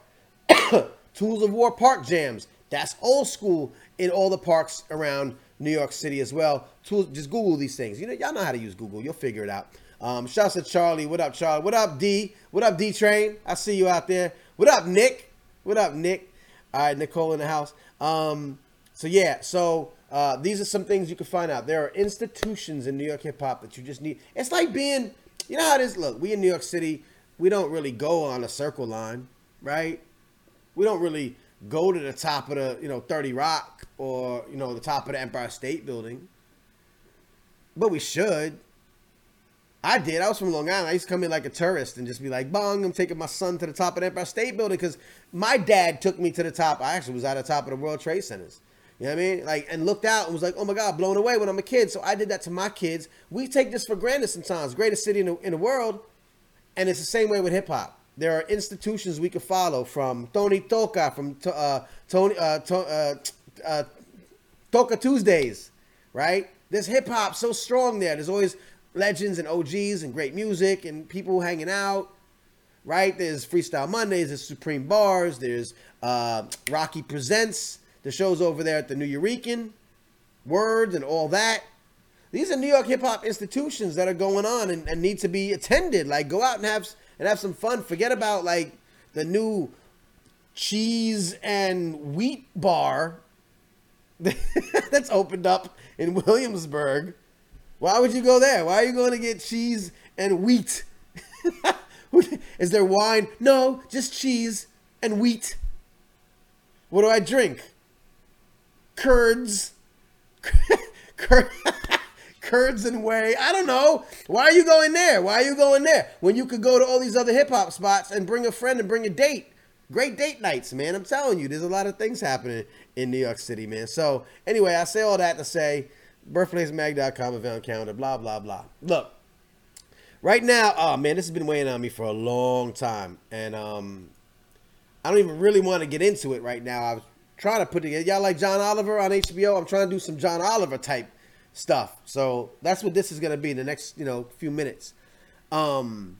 *coughs* Tools of War Park Jams. That's old school in all the parks around New York City as well. Tools, just Google these things. You know, y'all know how to use Google. You'll figure it out. Um, shouts to Charlie. What up, Charlie? What up, D? What up, D Train? I see you out there. What up, Nick? What up, Nick? All right, Nicole in the house. Um, so yeah, so uh, these are some things you can find out. There are institutions in New York hip hop that you just need. It's like being, you know how it is. Look, we in New York City, we don't really go on a circle line, right? We don't really go to the top of the, you know, 30 Rock or, you know, the top of the Empire State Building. But we should. I did. I was from Long Island. I used to come in like a tourist and just be like, bong, I'm taking my son to the top of the Empire State Building because my dad took me to the top. I actually was at the top of the World Trade Centers. You know what I mean? Like, and looked out and was like, oh my God, blown away when I'm a kid. So I did that to my kids. We take this for granted sometimes. Greatest city in the, in the world. And it's the same way with hip hop. There are institutions we could follow from Tony Toca, from uh, Tony uh, uh, uh, Tuesdays, right? There's hip hop so strong there. There's always legends and OGs and great music and people hanging out, right? There's Freestyle Mondays, there's Supreme Bars, there's uh, Rocky Presents the shows over there at the Nuyorican, Words, and all that. These are New York hip hop institutions that are going on and, and need to be attended. Like, go out and have and have some fun. Forget about like the new cheese and wheat bar *laughs* that's opened up in Williamsburg. Why would you go there? Why are you going to get cheese and wheat? *laughs* Is there wine? No, just cheese and wheat. What do I drink? curds, *laughs* curds and whey. I don't know. Why are you going there? Why are you going there when you could go to all these other hip hop spots and bring a friend and bring a date? Great date nights, man. I'm telling you, there's a lot of things happening in New York City, man. So anyway, I say all that to say, birthplacemag.com event calendar, blah blah blah. Look, right now, oh man, this has been weighing on me for a long time, and um, I don't even really want to get into it right now. I was trying to put together. Y'all like John Oliver on HBO? I'm trying to do some John Oliver type stuff. So that's what this is gonna be in the next, you know, few minutes. Um,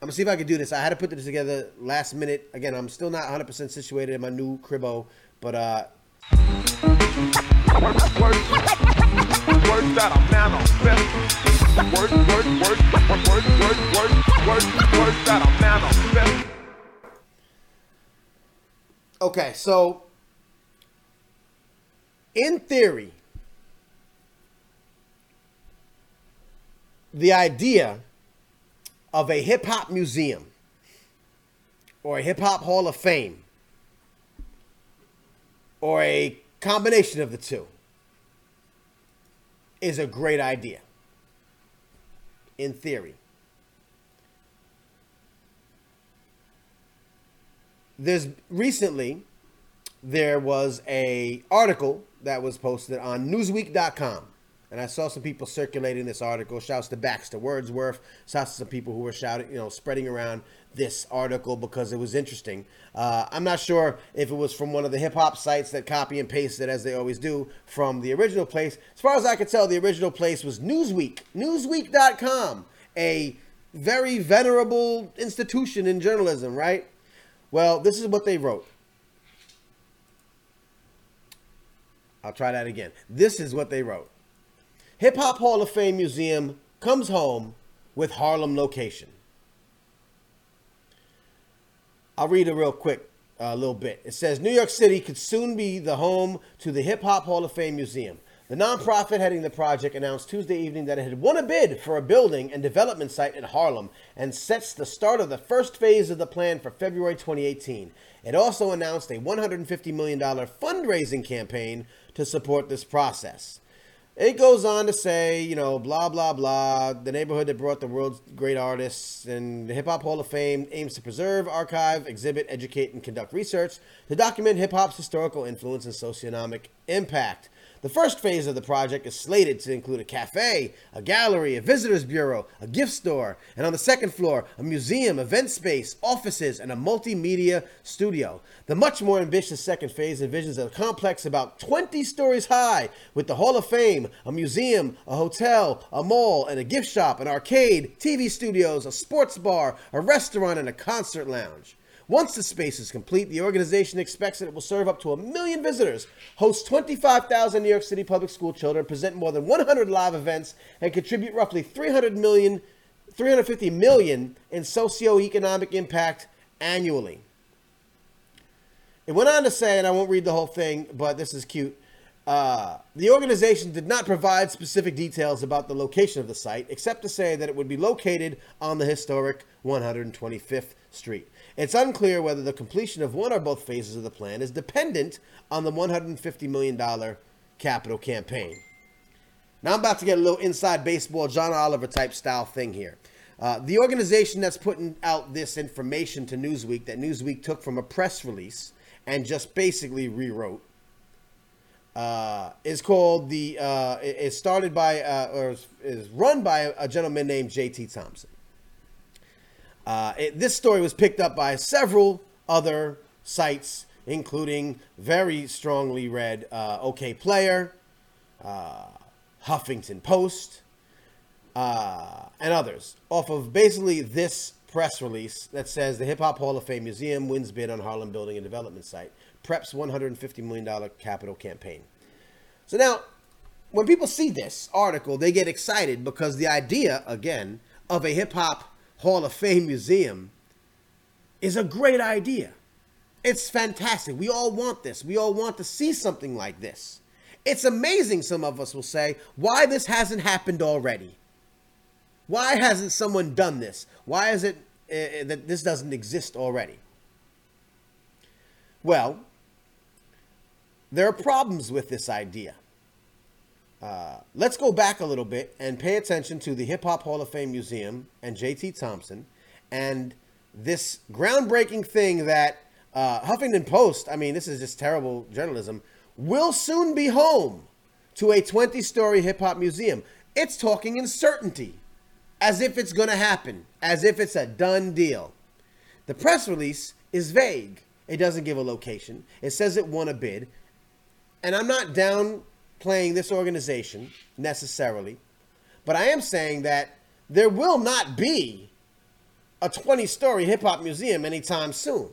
I'm gonna see if I can do this. I had to put this together last minute. Again, I'm still not 100% situated in my new cribbo, but uh. Okay, so in theory, the idea of a hip hop museum or a hip hop hall of fame or a combination of the two is a great idea in theory. There's recently there was a article that was posted on Newsweek.com. And I saw some people circulating this article. Shouts to Baxter Wordsworth. Shouts to some people who were shouting, you know, spreading around this article because it was interesting. Uh, I'm not sure if it was from one of the hip hop sites that copy and paste it as they always do from the original place. As far as I could tell, the original place was Newsweek. Newsweek.com, a very venerable institution in journalism, right? Well, this is what they wrote. I'll try that again. This is what they wrote Hip Hop Hall of Fame Museum comes home with Harlem location. I'll read it real quick, a uh, little bit. It says New York City could soon be the home to the Hip Hop Hall of Fame Museum. The nonprofit heading the project announced Tuesday evening that it had won a bid for a building and development site in Harlem and sets the start of the first phase of the plan for February 2018. It also announced a $150 million fundraising campaign to support this process. It goes on to say, you know, blah, blah, blah. The neighborhood that brought the world's great artists and the Hip Hop Hall of Fame aims to preserve, archive, exhibit, educate, and conduct research to document hip hop's historical influence and socioeconomic impact. The first phase of the project is slated to include a cafe, a gallery, a visitors bureau, a gift store, and on the second floor, a museum, event space, offices, and a multimedia studio. The much more ambitious second phase envisions a complex about 20 stories high with the Hall of Fame, a museum, a hotel, a mall, and a gift shop, an arcade, TV studios, a sports bar, a restaurant, and a concert lounge. Once the space is complete, the organization expects that it will serve up to a million visitors, host 25,000 New York City public school children, present more than 100 live events, and contribute roughly 300 million, 350 million in socioeconomic impact annually. It went on to say, and I won't read the whole thing, but this is cute. Uh, the organization did not provide specific details about the location of the site, except to say that it would be located on the historic 125th Street. It's unclear whether the completion of one or both phases of the plan is dependent on the $150 million capital campaign. Now I'm about to get a little inside baseball, John Oliver type style thing here. Uh, the organization that's putting out this information to Newsweek, that Newsweek took from a press release and just basically rewrote, uh, is called the. Uh, it started by uh, or is, is run by a gentleman named J.T. Thompson. Uh, it, this story was picked up by several other sites, including very strongly read uh, Okayplayer, uh, Huffington Post, uh, and others, off of basically this press release that says the Hip Hop Hall of Fame Museum wins bid on Harlem Building and Development Site, preps $150 million capital campaign. So now, when people see this article, they get excited because the idea, again, of a hip hop Hall of Fame museum is a great idea. It's fantastic. We all want this. We all want to see something like this. It's amazing, some of us will say, why this hasn't happened already. Why hasn't someone done this? Why is it uh, that this doesn't exist already? Well, there are problems with this idea. Uh, let's go back a little bit and pay attention to the Hip Hop Hall of Fame Museum and J.T. Thompson and this groundbreaking thing that uh, Huffington Post, I mean, this is just terrible journalism, will soon be home to a 20 story hip hop museum. It's talking in certainty, as if it's going to happen, as if it's a done deal. The press release is vague. It doesn't give a location. It says it won a bid. And I'm not down playing this organization necessarily, but I am saying that there will not be a 20 story hip hop museum anytime soon.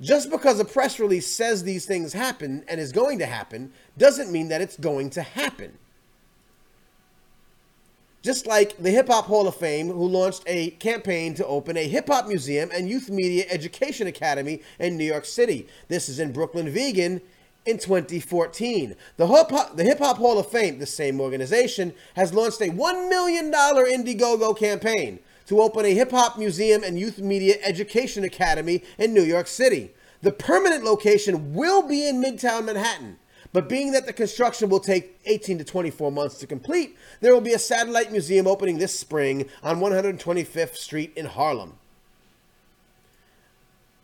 Just because a press release says these things happen and is going to happen doesn't mean that it's going to happen. Just like the Hip Hop Hall of Fame, who launched a campaign to open a hip hop museum and youth media education academy in New York City. This is in Brooklyn Vegan in 2014. The Hip Hop, Hall of Fame, the same organization, has launched a $1 million Indiegogo campaign to open a hip hop museum and youth media education academy in New York City. The permanent location will be in Midtown Manhattan. But being that the construction will take 18 to 24 months to complete, there will be a satellite museum opening this spring on 125th Street in Harlem.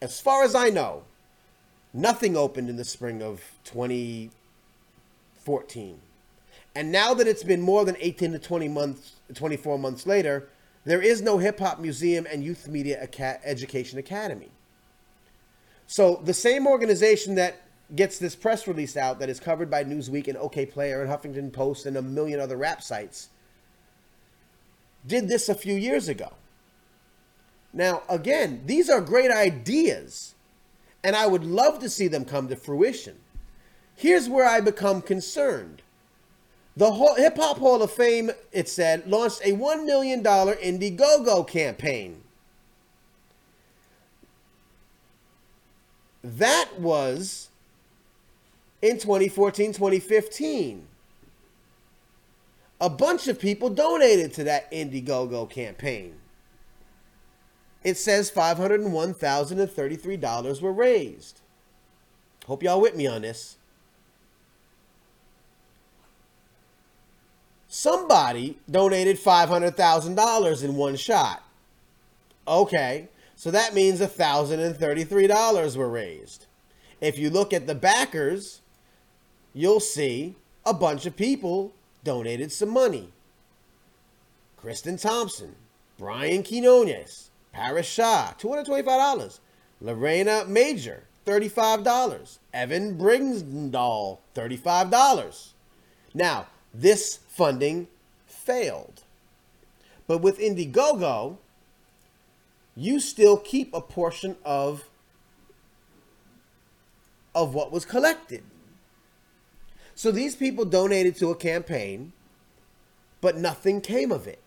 As far as I know, Nothing opened in the spring of 2014. And now that it's been more than 18 to 20 months, 24 months later, there is no hip hop museum and youth media education academy. So the same organization that gets this press release out that is covered by Newsweek and Okayplayer and Huffington Post and a million other rap sites did this a few years ago. Now, again, these are great ideas and I would love to see them come to fruition. Here's where I become concerned. The Hip Hop Hall of Fame, it said, launched a $1 million Indiegogo campaign. That was in 2014 2015. A bunch of people donated to that Indiegogo campaign it says $501,033 were raised. Hope y'all with me on this. somebody donated $500,000 in one shot. Okay, so that means $1,033 were raised. If you look at the backers, you'll see a bunch of people donated some money. Kristen Thompson, Brian Quinones, Paris Shah, $225. Lorena Major, $35. Evan Bringsdahl, $35. Now, this funding failed. But with Indiegogo, you still keep a portion of of what was collected. So these people donated to a campaign, but nothing came of it.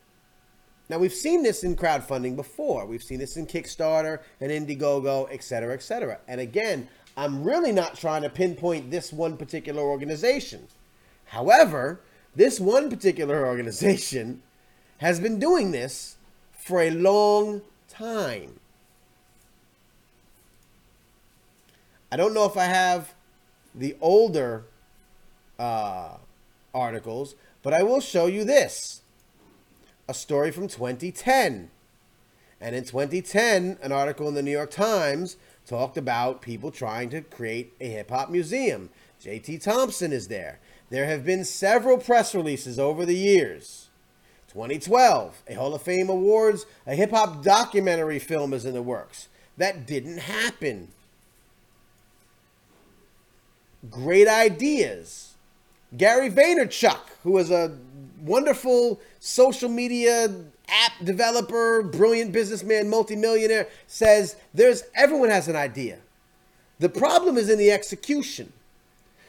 Now we've seen this in crowdfunding before. We've seen this in Kickstarter and Indiegogo, et cetera, et cetera. And again, I'm really not trying to pinpoint this one particular organization. However, this one particular *laughs* organization has been doing this for a long time. I don't know if I have the older uh, articles, but I will show you this a story from 2010. And in 2010, an article in the New York Times talked about people trying to create a hip hop museum. JT Thompson is there. There have been several press releases over the years. 2012, a Hall of Fame Awards, a hip hop documentary film is in the works. That didn't happen. Great ideas. Gary Vaynerchuk, who is a wonderful social media app developer, brilliant businessman, multimillionaire, says there's everyone has an idea. The problem is in the execution.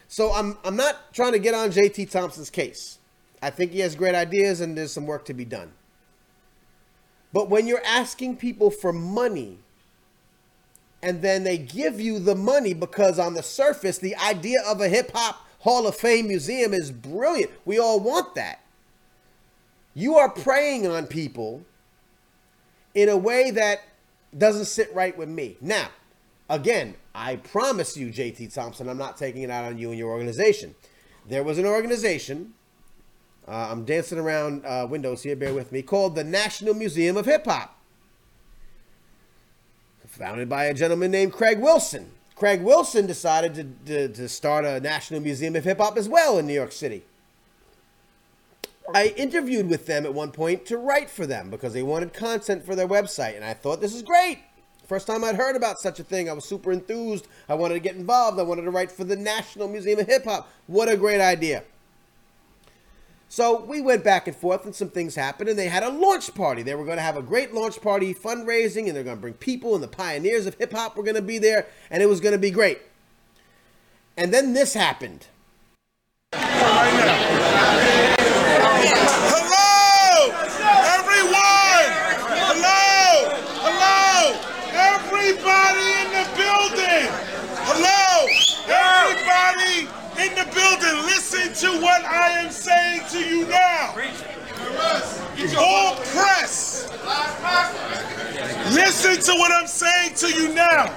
So I'm I'm not trying to get on JT Thompson's case. I think he has great ideas and there's some work to be done. But when you're asking people for money and then they give you the money because on the surface the idea of a hip hop Hall of Fame museum is brilliant. We all want that. You are preying on people in a way that doesn't sit right with me. Now, again, I promise you, JT Thompson, I'm not taking it out on you and your organization. There was an organization, uh, I'm dancing around uh, windows here, bear with me, called the National Museum of Hip Hop. Founded by a gentleman named Craig Wilson. Craig Wilson decided to, to, to start a National Museum of Hip Hop as well in New York City. I interviewed with them at one point to write for them because they wanted content for their website, and I thought this is great. First time I'd heard about such a thing, I was super enthused. I wanted to get involved. I wanted to write for the National Museum of Hip Hop. What a great idea! So we went back and forth, and some things happened, and they had a launch party. They were going to have a great launch party, fundraising, and they're going to bring people, and the pioneers of hip hop were going to be there, and it was going to be great. And then this happened. Hello, everyone. Hello, hello, everybody in the building. Hello, everybody in the building. Listen to what I am saying to you now. All press. Listen to what I'm saying to you now.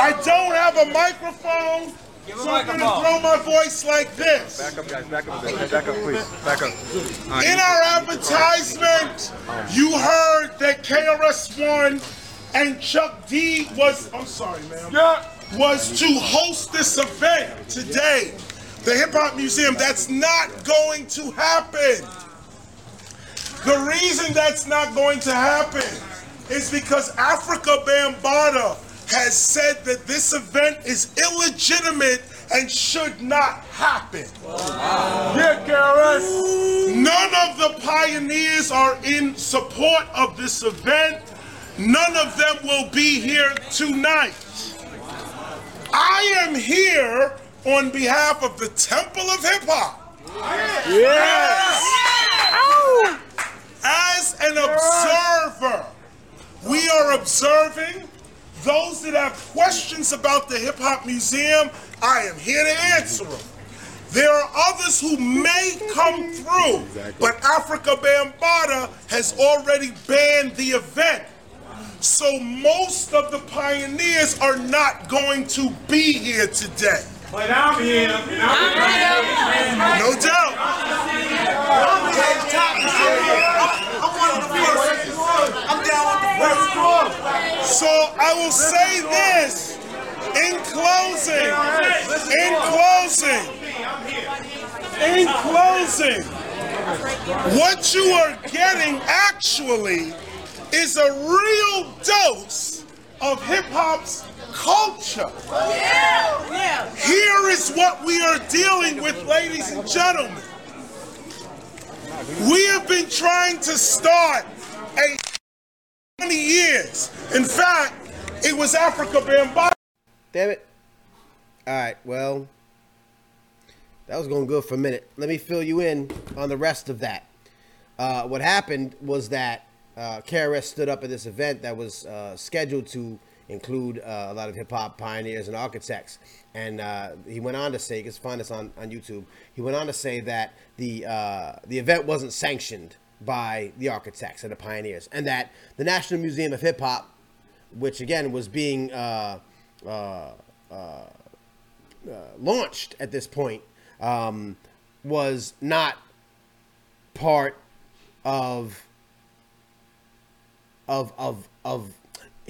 I don't have a microphone. So I'm going to throw my voice like this. Back up, guys. Back up a bit. Back up, please. Back up. In our advertisement, you heard that KRS-One and Chuck D was, I'm sorry, man, was to host this event today. The Hip Hop Museum, that's not going to happen. The reason that's not going to happen is because Afrika Bambaataa has said that this event is illegitimate and should not happen. Yeah, KRS. None of the pioneers are in support of this event. None of them will be here tonight. I am here on behalf of the Temple of Hip Hop. Yes! As an observer, we are observing those that have questions about the Hip Hop Museum. I am here to answer them. There are others who may come through, but Afrika Bambaataa has already banned the event. So most of the pioneers are not going to be here today. But I'm here. No doubt. I'm down with the first So I will say this in closing. In closing. In closing. What you are getting actually is a real dose of hip hop's culture. Yeah. Here is what we are dealing with, ladies and gentlemen. We have been trying to start a 20 years. In fact, it was Afrika Bambaataa. Damn it. All right, well, that was going good for a minute. Let me fill you in on the rest of that. Uh, what happened was that uh, KRS stood up at this event that was uh, scheduled to include uh, a lot of hip hop pioneers and architects. And uh, he went on to say, you can find this on, on YouTube, he went on to say that the, uh, the event wasn't sanctioned by the architects and the pioneers, and that the National Museum of Hip Hop, which again was being uh, uh, uh, launched at this point, um, was not part of of of of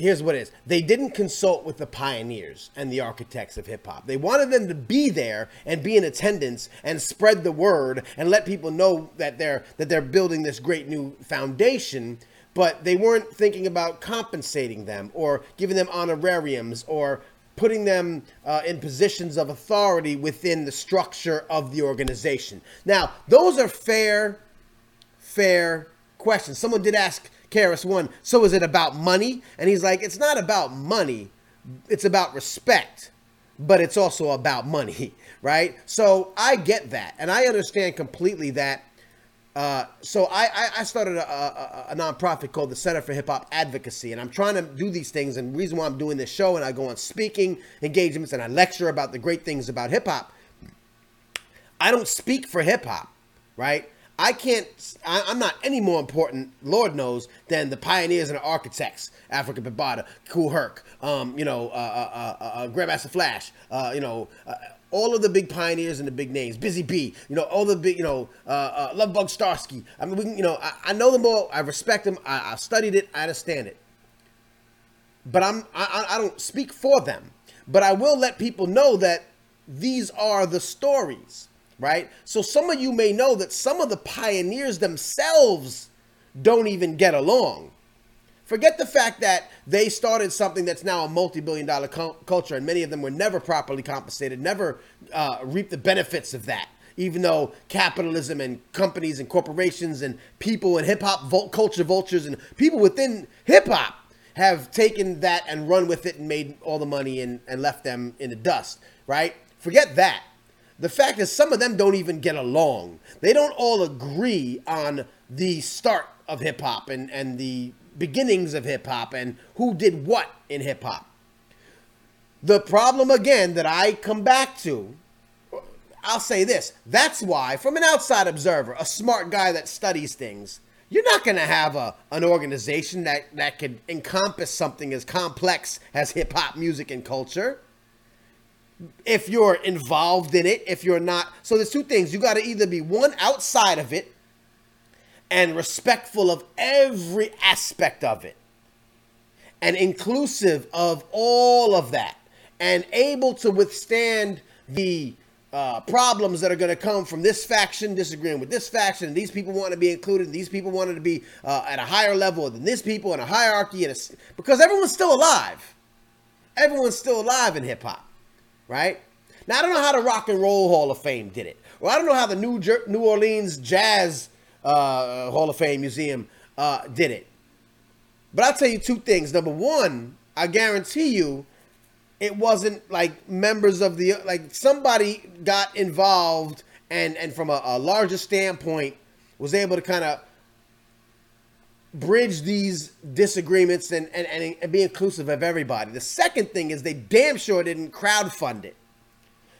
here's what it is. They didn't consult with the pioneers and the architects of hip hop. They wanted them to be there and be in attendance and spread the word and let people know that they're that they're building this great new foundation but they weren't thinking about compensating them or giving them honorariums or putting them uh, in positions of authority within the structure of the organization. Now those are fair fair questions. Someone did ask KRS-One, so is it about money? And he's like, it's not about money, it's about respect, but it's also about money, *laughs* right? So I get that, and I understand completely that. Uh, so I, I started a, a, a, nonprofit called the Center for Hip Hop Advocacy, and I'm trying to do these things. And the reason why I'm doing this show, and I go on speaking engagements, and I lecture about the great things about hip hop. I don't speak for hip hop, right? I can't. I, am not any more important, Lord knows, than the pioneers and the architects. Afrika Bambaataa, Kool Herc, um, you know, uh, uh, uh, uh Grandmaster Flash, uh, you know, uh, all of the big pioneers and the big names. Busy Bee, you know, all the big, you know, uh, Lovebug Starski. I mean, we, you know, I, I, know them all. I respect them. I, I studied it. I understand it. But I'm. I, I don't speak for them. But I will let people know that these are the stories right? So some of you may know that some of the pioneers themselves don't even get along. Forget the fact that they started something that's now a multi-billion dollar culture, and many of them were never properly compensated, never uh, reaped the benefits of that. Even though capitalism and companies and corporations and people and hip hop culture vultures and people within hip hop have taken that and run with it and made all the money and, and left them in the dust, right? Forget that. The fact is, some of them don't even get along. They don't all agree on the start of hip hop and, and the beginnings of hip hop and who did what in hip hop. The problem, again, that I come back to, I'll say this that's why, from an outside observer, a smart guy that studies things, you're not going to have a, an organization that, that could encompass something as complex as hip hop music and culture if you're involved in it, if you're not. So there's two things. You got to either be one outside of it and respectful of every aspect of it and inclusive of all of that and able to withstand the uh, problems that are going to come from this faction disagreeing with this faction, these people want to be included, these people wanted to be uh, at a higher level than this people in a hierarchy, and a, because everyone's still alive. Everyone's still alive in hip hop right? Now I don't know how the Rock and Roll Hall of Fame did it, or I don't know how the New Jer- New Orleans Jazz uh, Hall of Fame Museum uh, did it. But I'll tell you two things. Number one, I guarantee you, it wasn't like members of the like somebody got involved and and from a, a larger standpoint was able to kind of bridge these disagreements and, and, and, and, be inclusive of everybody. The second thing is they damn sure didn't crowdfund it.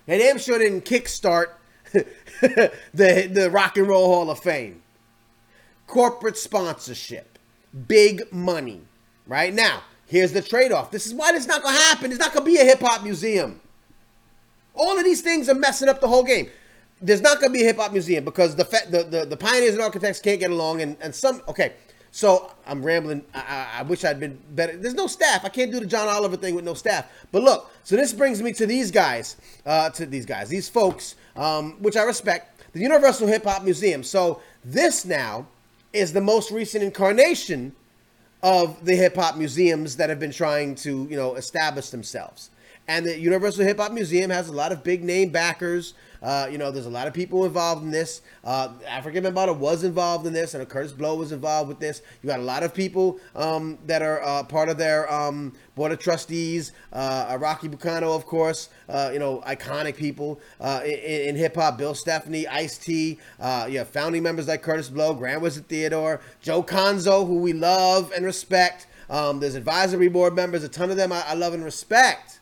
They damn sure didn't kickstart *laughs* the, the Rock and Roll Hall of Fame. Corporate sponsorship, big money. Right now, here's the trade off. This is why this is not going to happen. It's not going to be a hip hop museum. All of these things are messing up the whole game. there's not going to be a hip hop museum because the, the the the pioneers and architects can't get along, and and some okay. So I'm rambling. I, I, wish I'd been better. There's no staff. I can't do the John Oliver thing with no staff. But look, so this brings me to these guys, uh, to these guys, these folks, um, which I respect. The Universal Hip Hop Museum. So this now is the most recent incarnation of the hip hop museums that have been trying to, you know, establish themselves. And the Universal Hip Hop Museum has a lot of big name backers. Uh, you know, there's a lot of people involved in this. Uh, African Bambaataa was involved in this, and Kurtis Blow was involved with this. You got a lot of people um, that are uh, part of their um, board of trustees. Uh, Rocky Bucano, of course. Uh, you know, iconic people uh, in, in hip hop. Bill Stephney, Ice T. Uh, you have founding members like Kurtis Blow, Grand Wizard Theodore, Joe Conzo, who we love and respect. Um, there's advisory board members, a ton of them I, I love and respect.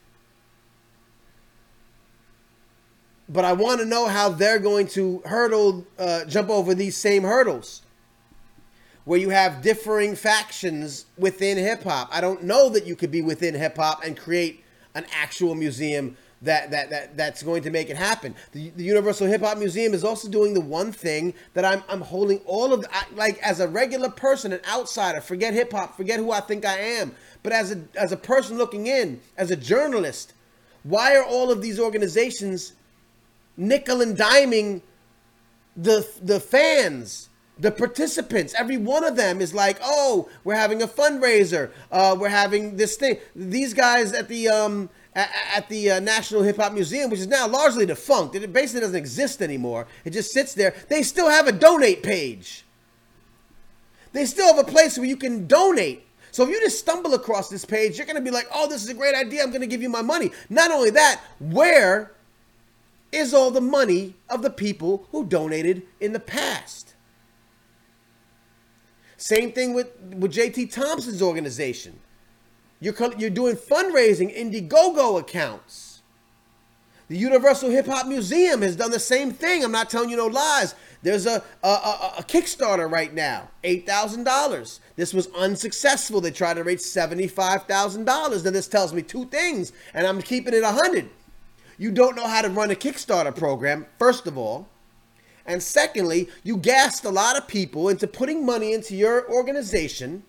But I want to know how they're going to hurdle, uh, jump over these same hurdles, where you have differing factions within hip hop. I don't know that you could be within hip hop and create an actual museum that that, that that's going to make it happen. The, the Universal Hip Hop Museum is also doing the one thing that I'm I'm holding all of I, like as a regular person, an outsider. Forget hip hop, forget who I think I am. But as a as a person looking in, as a journalist, why are all of these organizations nickel and diming the the fans, the participants. Every one of them is like, "Oh, we're having a fundraiser. Uh, we're having this thing." These guys at the um at, the uh, National Hip Hop Museum, which is now largely defunct, it basically doesn't exist anymore. It just sits there. They still have a donate page. They still have a place where you can donate. So if you just stumble across this page, you're going to be like, "Oh, this is a great idea. I'm going to give you my money." Not only that, where is all the money of the people who donated in the past. Same thing with, with JT Thompson's organization. You're, you're doing fundraising Indiegogo accounts. The Universal Hip Hop Museum has done the same thing. I'm not telling you no lies. There's a, a, a, a Kickstarter right now, $8,000. This was unsuccessful. They tried to raise $75,000. Now, this tells me two things, and I'm keeping it 100 you don't know how to run a Kickstarter program, first of all. And secondly, you gassed a lot of people into putting money into your organization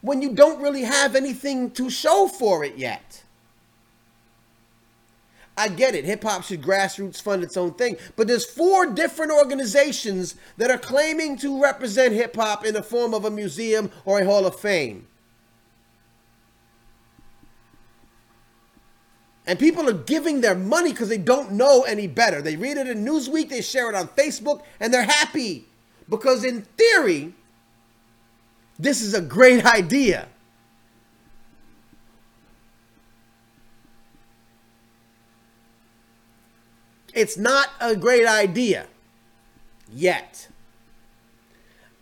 when you don't really have anything to show for it yet. I get it. Hip hop should grassroots fund its own thing, but there's four different organizations that are claiming to represent hip hop in the form of a museum or a hall of fame. And people are giving their money because they don't know any better. They read it in Newsweek, they share it on Facebook, and they're happy. Because in theory, this is a great *laughs* idea. It's not a great idea yet.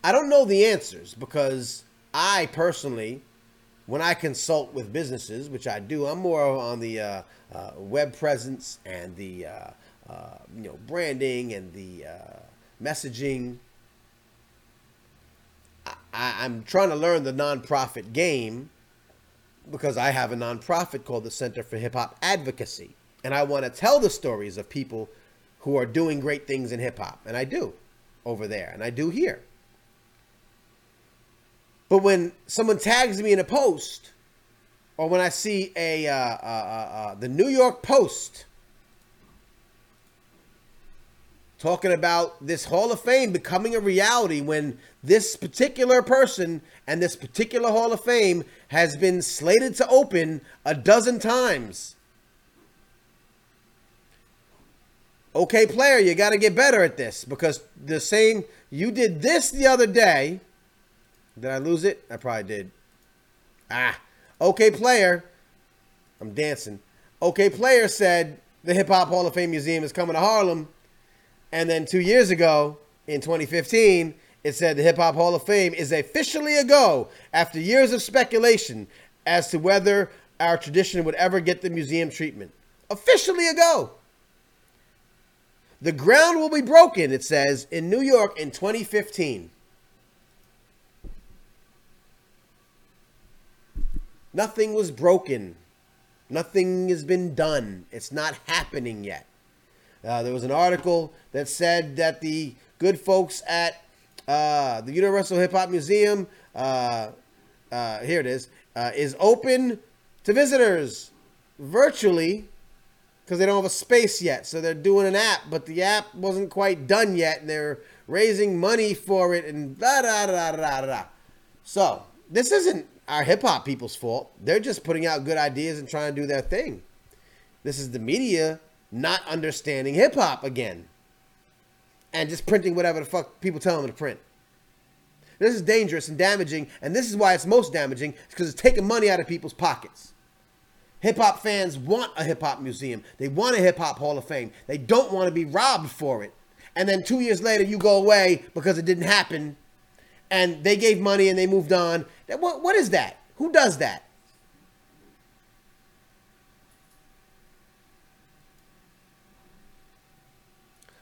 I don't know the answers because I personally when I consult with businesses, which I do, I'm more on the uh, uh, web presence and the uh, uh you know branding and the uh, messaging. I, am trying to learn the nonprofit game because I have a nonprofit called the Center for Hip Hop Advocacy, and I want to tell the stories of people who are doing great things in hip hop, and I do over there, and I do here. But when someone tags me in a post, or when I see a uh, uh, uh, uh, the New York Post talking about this Hall of Fame becoming a reality, when this particular person and this particular Hall of Fame has been slated to open a dozen times. Okay, player, you got to get better at this because the same you did this the other day did I lose it? I probably did. Ah. Okay, player. I'm dancing. Okay, player said the Hip Hop Hall of Fame Museum is coming to Harlem. And then two years ago, in 2015, it said the Hip Hop Hall of Fame is officially a go after years of speculation as to whether our tradition would ever get the museum treatment. Officially a go. The ground will be broken, it says, in New York in 2015. Nothing was broken. Nothing has been done. It's not happening yet. Uh, there was an article that said that the good folks at uh, the Universal Hip Hop Museum, uh, uh, here it is, uh, is open to visitors virtually because they don't have a space yet. So they're doing an app, but the app wasn't quite done yet, and they're raising money for it, and da da da da da. So this isn't our hip hop people's fault. They're just putting out good ideas and trying to do their thing. This is the media not understanding hip hop again and just printing whatever the fuck people tell them to print. This is dangerous and damaging, and this is why it's most damaging because it's taking money out of people's pockets. Hip hop fans want a hip hop museum. They want a hip hop hall of fame. They don't want to be robbed for it. And then two years later, you go away because it didn't happen, and they gave money and they moved on. What, what is that? Who does that?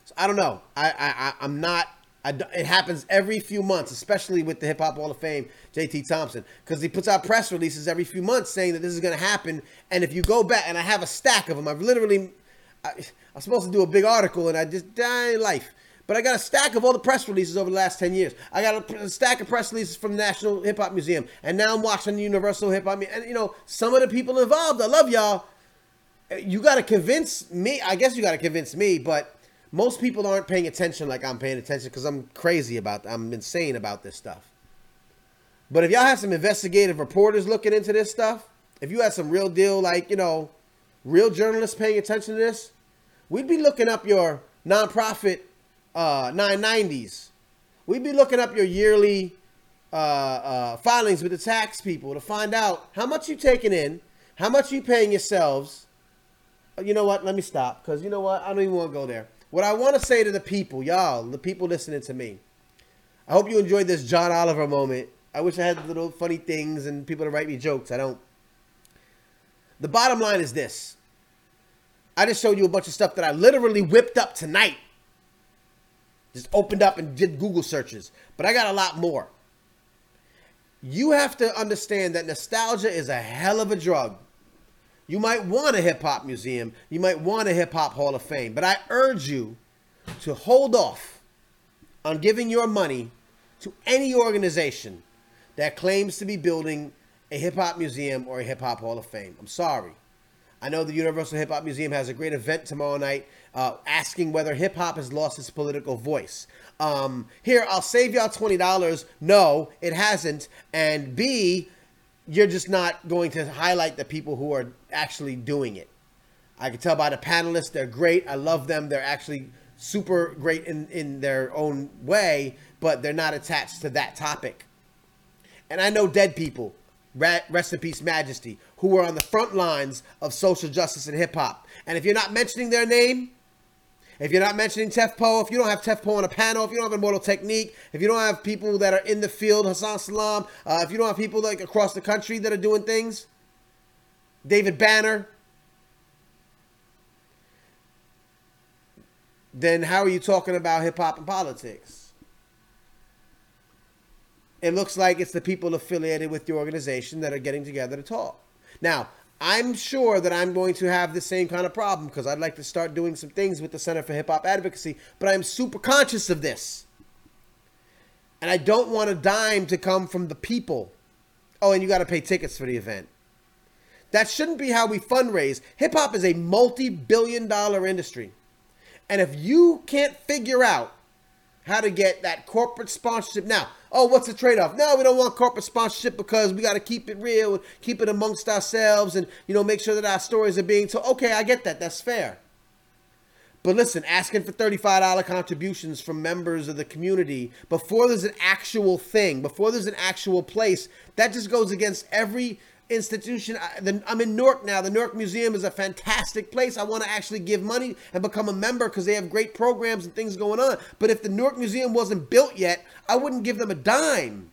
So I don't know. I, I, I I'm not. I, it happens every few months, especially with the Hip Hop Hall of Fame, JT Thompson, because he puts out press releases every few months saying that this is going to happen. And if you go back, and I have a stack of them, I've literally, I, I'm supposed to do a big article, and I just die life. But I got a stack of all the press releases over the last 10 years. I got a, a stack of press releases from the National Hip Hop Museum. And now I'm watching the Universal Hip Hop And, you know, some of the people involved, I love y'all. You got to convince me. I guess you got to convince me, but most people aren't paying attention like I'm paying attention because I'm crazy about, I'm insane about this stuff. But if y'all have some investigative reporters looking into this stuff, if you had some real deal, like, you know, real journalists paying attention to this, we'd be looking up your nonprofit uh, 990s. We'd be looking up your yearly uh, uh, filings with the tax people to find out how much you taking in, how much you're paying yourselves. Uh, you know what? Let me stop because you know what? I don't even want to go there. What I want to say to the people, y'all, the people listening to me, I hope you enjoyed this John Oliver moment. I wish I had little funny things and people to write me jokes. I don't. The bottom line is this. I just showed you a bunch of stuff that I literally whipped up tonight. Just opened up and did Google searches. But I got a lot more. You have to understand that nostalgia is a hell of a drug. You might want a hip hop museum, you might want a hip hop hall of fame, but I urge you to hold off on giving your money to any organization that claims to be building a hip hop museum or a hip hop hall of fame. I'm sorry. I know the Universal Hip Hop Museum has a great event tomorrow night uh, asking whether hip hop has lost its political voice. Um, here, I'll save y'all $20. No, it hasn't. And B, you're just not going to highlight the people who are actually doing it. I can tell by the panelists, they're great. I love them. They're actually super great in, in their own way, but they're not attached to that topic. And I know dead people, rest in peace, Majesty, who were on the front lines of social justice and hip hop. And if you're not mentioning their name, if you're not mentioning Tef Poe, if you don't have Tef Poe on a panel, if you don't have Immortal Technique, if you don't have people that are in the field, Hasan Salaam, uh, if you don't have people like across the country that are doing things, David Banner, then how are you talking about hip hop and politics? It looks like it's the people affiliated with the organization that are getting together to talk. Now, I'm sure that I'm going to have the same kind of problem because I'd like to start doing some things with the Center for Hip Hop Advocacy, but I'm super conscious of this. And I don't want a dime to come from the people. Oh, and you got to pay tickets for the event. That shouldn't be how we fundraise. Hip hop is a multi billion dollar industry. And if you can't figure out how to get that corporate sponsorship now, oh, what's the trade off? No, we don't want corporate sponsorship because we got to keep it real, keep it amongst ourselves, and you know make sure that our stories are being told. Okay, I get that. That's fair. But listen, asking for $35 contributions from members of the community before there's an actual thing, before there's an actual place, that just goes against every institution. I'm in Newark now. The Newark Museum is a fantastic place. I want to actually give money and become a member because they have great programs and things going on. But if the Newark Museum wasn't built yet, I wouldn't give them a dime.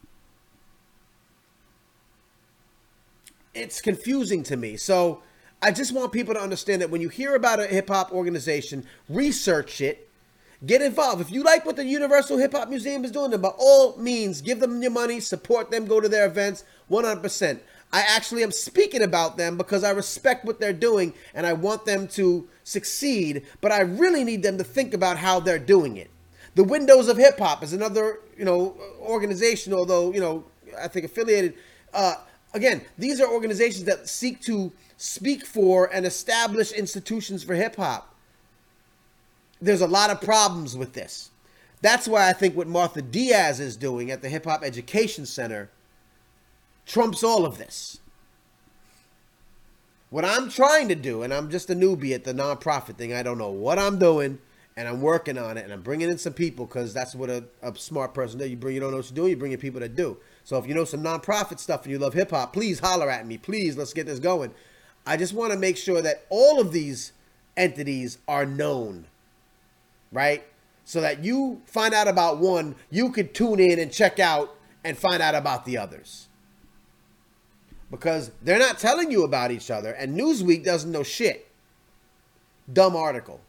It's confusing to me. So I just want people to understand that when you hear about a hip hop organization, research it. Get involved. If you like what the Universal Hip Hop Museum is doing, then by all means, give them your money, support them, go to their events 100%. I actually am speaking about them because I respect what they're doing and I want them to succeed, but I really need them to think about how they're doing it. The Windows of Hip Hop is another, you know, organization, although, you know, I think affiliated. Uh, again, these are organizations that seek to speak for and establish institutions for hip hop. There's a lot of problems with this. That's why I think what Martha Diaz is doing at the Hip Hop Education Center trumps all of this. What I'm trying to do, and I'm just a newbie at the nonprofit thing, I don't know what I'm doing, and I'm working on it, and I'm bringing in some people because that's what a, a, smart person does. You bring, you don't know what you're doing, you bring in people that do. So if you know some nonprofit stuff and you love hip hop, please holler at me. Please, let's get this going. I just want to make sure that all of these entities are known, right? So that you find out about one, you could tune in and check out and find out about the others because they're not telling you about each other, and Newsweek doesn't know shit. Dumb article.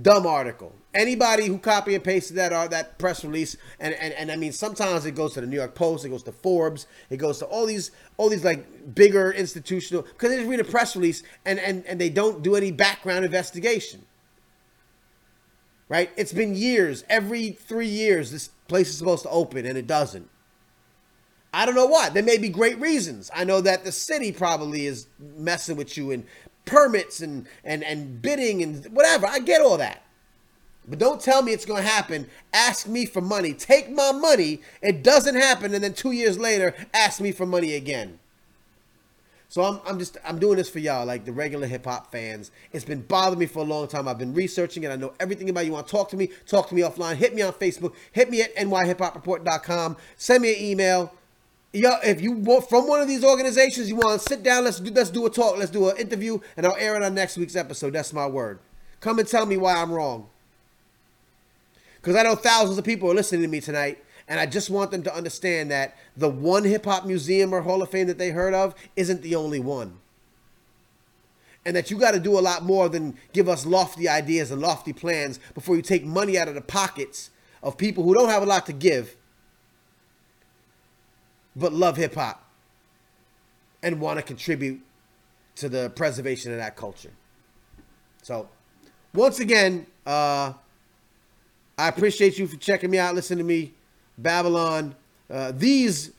Dumb article. Anybody who copy and pasted that uh, that press release, and, and and I mean sometimes it goes to the New York Post, it goes to Forbes, it goes to all these all these like bigger institutional because they just read a press release and and and they don't do any background investigation. Right? It's been years. Every three years, this place is supposed to open, and it doesn't. I don't know why. There may be great reasons. I know that the city probably is messing with you and permits and and and bidding and whatever. I get all that. But don't tell me it's going to happen. Ask me for money. Take my money. It doesn't happen and then 2 years later ask me for money again. So I'm, I'm just I'm doing this for y'all, like the regular hip hop fans. It's been bothering me for a long time. I've been researching it. I know everything about you. Want to talk to me? Talk to me offline. Hit me on Facebook. Hit me at nyhiphopreport.com. Send me an email yo, if you want from one of these organizations, you want to sit down, let's do let's do a talk, let's do an interview, and I'll air it on next week's episode. That's my word. Come and tell me why I'm wrong. Because I know thousands of people are listening to me tonight, and I just want them to understand that the one hip hop museum or Hall of Fame that they heard of isn't the only one. And that you got to do a lot more than give us lofty ideas and lofty plans before you take money out of the pockets of people who don't have a lot to give but love hip hop and want to contribute to the preservation of that culture. So, once again, uh, I appreciate you for checking me out, listening to me, Babylon. Uh, these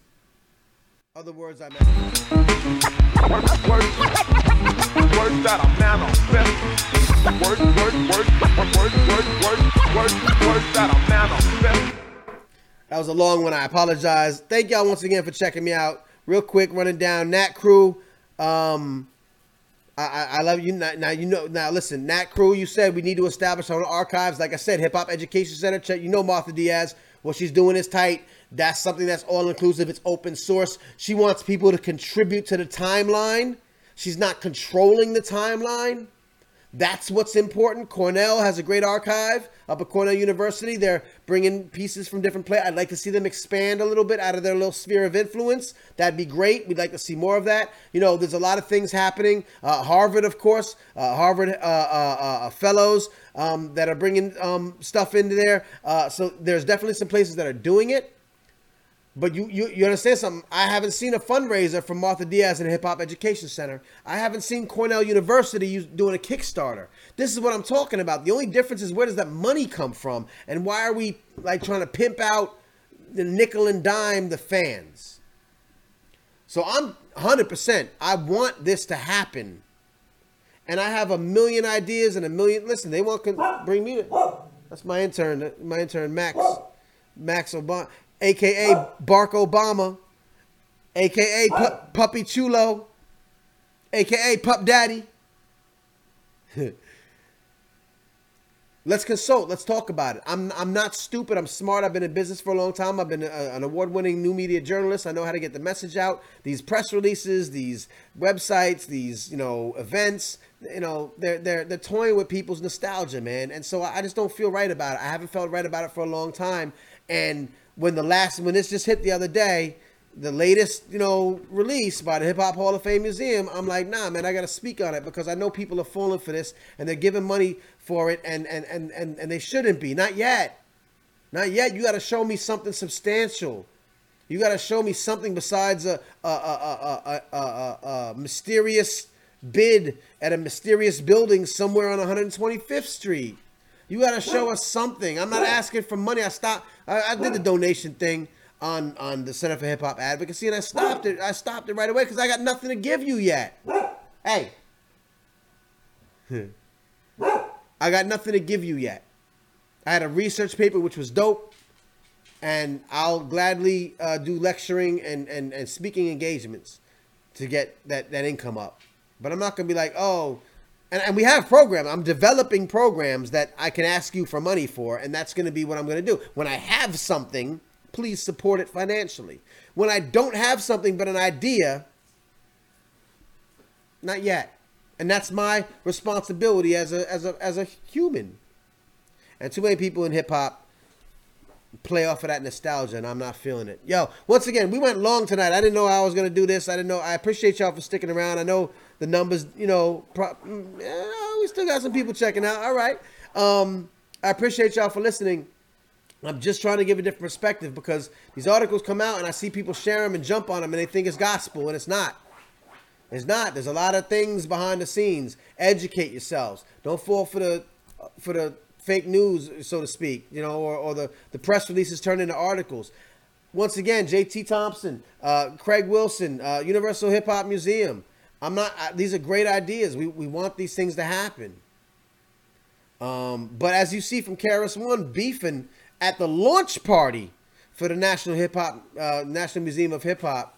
are the words I meant. Words, that are manifest. Words, words, words, words, words, words, words, words that are manifest. That was a long one. I apologize. Thank y'all once again for checking me out. Real quick, running down Nat Crew. Um, I, I, love you. Now, now, you know. Now listen, Nat Crew. You said we need to establish our archives. Like I said, Hip Hop Education Center. Check. You know Martha Diaz. What she's doing is tight. That's something that's all inclusive. It's open source. She wants people to contribute to the timeline. She's not controlling the timeline. That's what's important. Cornell has a great archive up at Cornell University. They're bringing pieces from different places. I'd like to see them expand a little bit out of their little sphere of influence. That'd be great. We'd like to see more of that. You know, there's a lot of things happening. Uh, Harvard, of course, uh, Harvard uh, uh, uh fellows um, that are bringing um, stuff into there. Uh, so there's definitely some places that are doing it. But you, you you understand something? I haven't seen a fundraiser from Martha Diaz and Hip Hop Education Center. I haven't seen Cornell University doing a Kickstarter. This is what I'm talking about. The only difference is where does that money come from, and why are we like trying to pimp out the nickel and dime the fans? So I'm 100%. I want this to happen, and I have a million ideas and a million. Listen, they want to bring me. To, that's my intern. My intern Max. Max Obama aka Bark Obama, aka Pu- Puppy Chulo, aka Pup Daddy. *laughs* Let's consult. Let's talk about it. I'm I'm not stupid. I'm smart. I've been in business for a long time. I've been a, an award-winning new media journalist. I know how to get the message out. These press releases, these websites, these you know events. You know they're they're they're toying with people's nostalgia, man. And so I just don't feel right about it. I haven't felt right about it for a long time. And when the last when this just hit the other day, the latest you know release by the Hip Hop Hall of Fame Museum, I'm like, nah, man, I got to speak on it because I know people are falling for this and they're giving money for it, and and and and, and they shouldn't be. Not yet, not yet. You got to show me something substantial. You got to show me something besides a a, a, a, a, a, a mysterious bid at a mysterious building somewhere on 125th Street. You got to show us something. I'm not asking for money. I stopped. I, I did the donation thing on on the Center for Hip Hop Advocacy, and I stopped it. I stopped it right away because I got nothing to give you yet. Hey, I got nothing to give you yet. I had a research paper which was dope, and I'll gladly uh, do lecturing and, and, and speaking engagements to get that, that income up. But I'm not gonna be like, oh, and, and we have programs. I'm developing programs that I can ask you for money for, and that's gonna be what I'm gonna do. When I have something, please support it financially. When I don't have something but an idea, not yet. And that's my responsibility as a as a as a human. And too many people in hip hop play off of that nostalgia, and I'm not feeling it. Yo, once again, we went long tonight. I didn't know I was gonna do this. I didn't know. I appreciate y'all for sticking around. I know the numbers. You know, pro- yeah, we still got some people checking out. All right. Um, I appreciate y'all for listening. I'm just trying to give a different perspective because these articles come out and I see people share them and jump on them and they think it's gospel and it's not. It's not. There's a lot of things behind the scenes. Educate yourselves. Don't fall for the for the fake news, so to speak. You know, or, or the the press releases turn into articles. Once again, J.T. Thompson, uh, Craig Wilson, uh, Universal Hip Hop Museum. I'm not. Uh, these are great ideas. We we want these things to happen. Um, but as you see from KRS-One beefing at the launch party for the National Hip Hop uh, National Museum of Hip Hop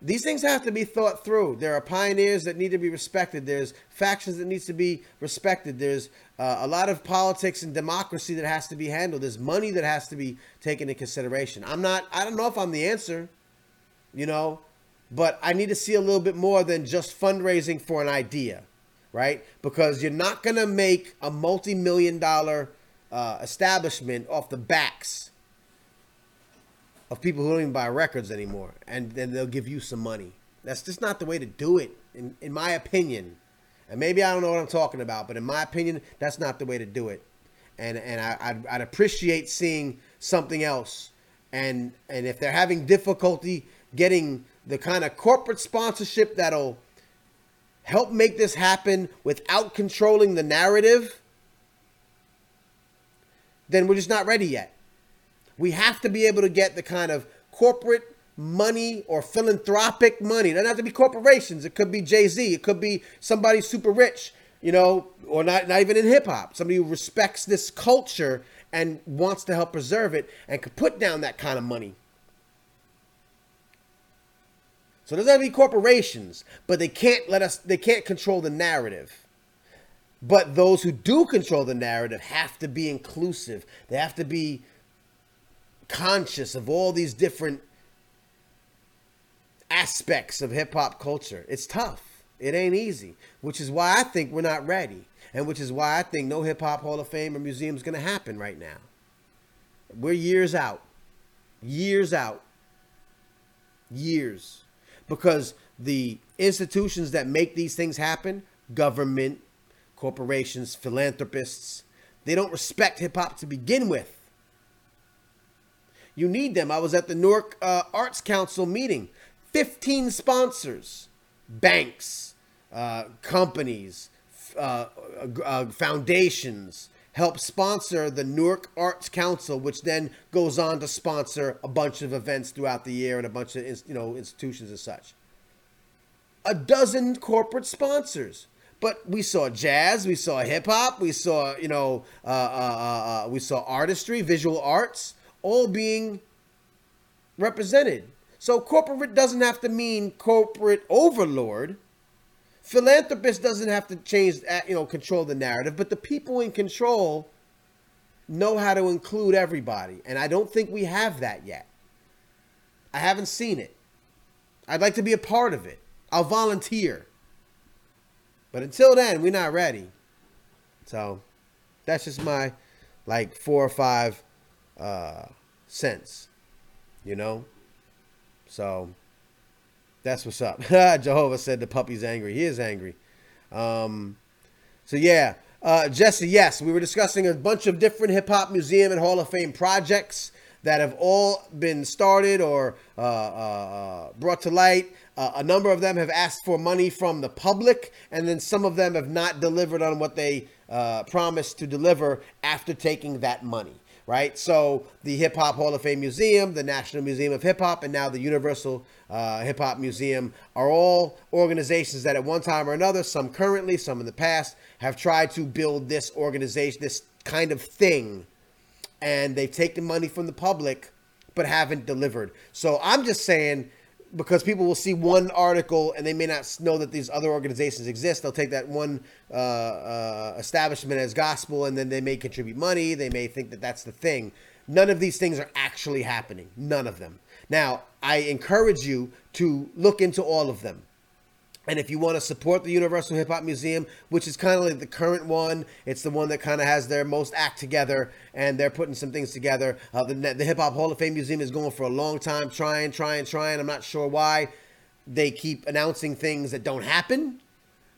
these things have to be thought through. There are pioneers that need to be respected. There's factions that needs to be respected. There's uh, a lot of politics and democracy that has to be handled. There's money that has to be taken into consideration. I'm not. I don't know if I'm the answer, you know, but I need to see a little bit more than just fundraising for an idea, right? Because you're not gonna make a multi-million dollar uh, establishment off the backs of people who don't even buy records anymore, and then they'll give you some money. That's just not the way to do it, in, in my opinion. And maybe I don't know what I'm talking about, but in my opinion, that's not the way to do it. And and I, I'd, I'd appreciate seeing something else. And and if they're having difficulty getting the kind of corporate sponsorship that'll help make this happen without controlling the narrative, then we're just not ready yet. We have to be able to get the kind of corporate money or philanthropic money. It doesn't have to be corporations. It could be Jay Z. It could be somebody super rich, you know, or not, not even in hip hop. Somebody who respects this culture and wants to help preserve it and could put down that kind of money. So there's to be corporations, but they can't let us, they can't control the narrative. But those who do control the narrative have to be inclusive. They have to be conscious of all these different aspects of hip hop culture. It's tough. It ain't easy, which is why I think we're not ready, and which is why I think no hip hop Hall of Fame or museum is going to happen right now. We're years out, years out, years, because the institutions that make these things happen, government, corporations, philanthropists, they don't respect hip hop to begin with. You need them. I was at the Newark uh, Arts Council meeting. 15 sponsors, banks, uh, companies, uh, uh, foundations help sponsor the Newark Arts Council, which then goes on to sponsor a bunch of events throughout the year and a bunch of you know institutions and such. A dozen corporate sponsors. But we saw jazz, we saw hip hop, we saw you know, uh, uh, uh, we saw artistry, visual arts all being represented. So corporate doesn't have to mean corporate overlord. Philanthropist doesn't have to change, you know, control the narrative, but the people in control know how to include everybody. And I don't think we have that yet. I haven't seen it. I'd like to be a part of it. I'll volunteer. But until then, we're not ready. So that's just my like four or five uh, cents, you know? So that's what's up. *laughs* Jehovah said the puppy's angry. He is angry. Um, so yeah, uh, Jesse, yes, we were discussing a bunch of different hip hop museum and Hall of Fame projects. that have all been started or uh, uh, brought to light. Uh, a number of them have asked for money from the public, and then some of them have not delivered on what they uh, promised to deliver after taking that money right? So the Hip Hop Hall of Fame Museum, the National Museum of Hip Hop, and now the Universal uh, Hip Hop Museum are all organizations that at one time or another, some currently, some in the past, have tried to build this organization, this kind of thing, and they've taken money from the public but haven't delivered. So I'm just saying because people will see one article and they may not know that these other organizations exist. They'll take that one uh, uh, establishment as gospel, and then they may contribute money. They may think that that's the thing. None of these things are actually happening. None of them. Now, I encourage you to look into all of them. And if you want to support the Universal Hip Hop Museum, which is kind of like the current one, it's the one that kind of has their most act together, and they're putting some things together. Uh, the the Hip Hop Hall of Fame Museum is going for a long time, trying, trying, trying. I'm not sure why they keep announcing things that don't happen,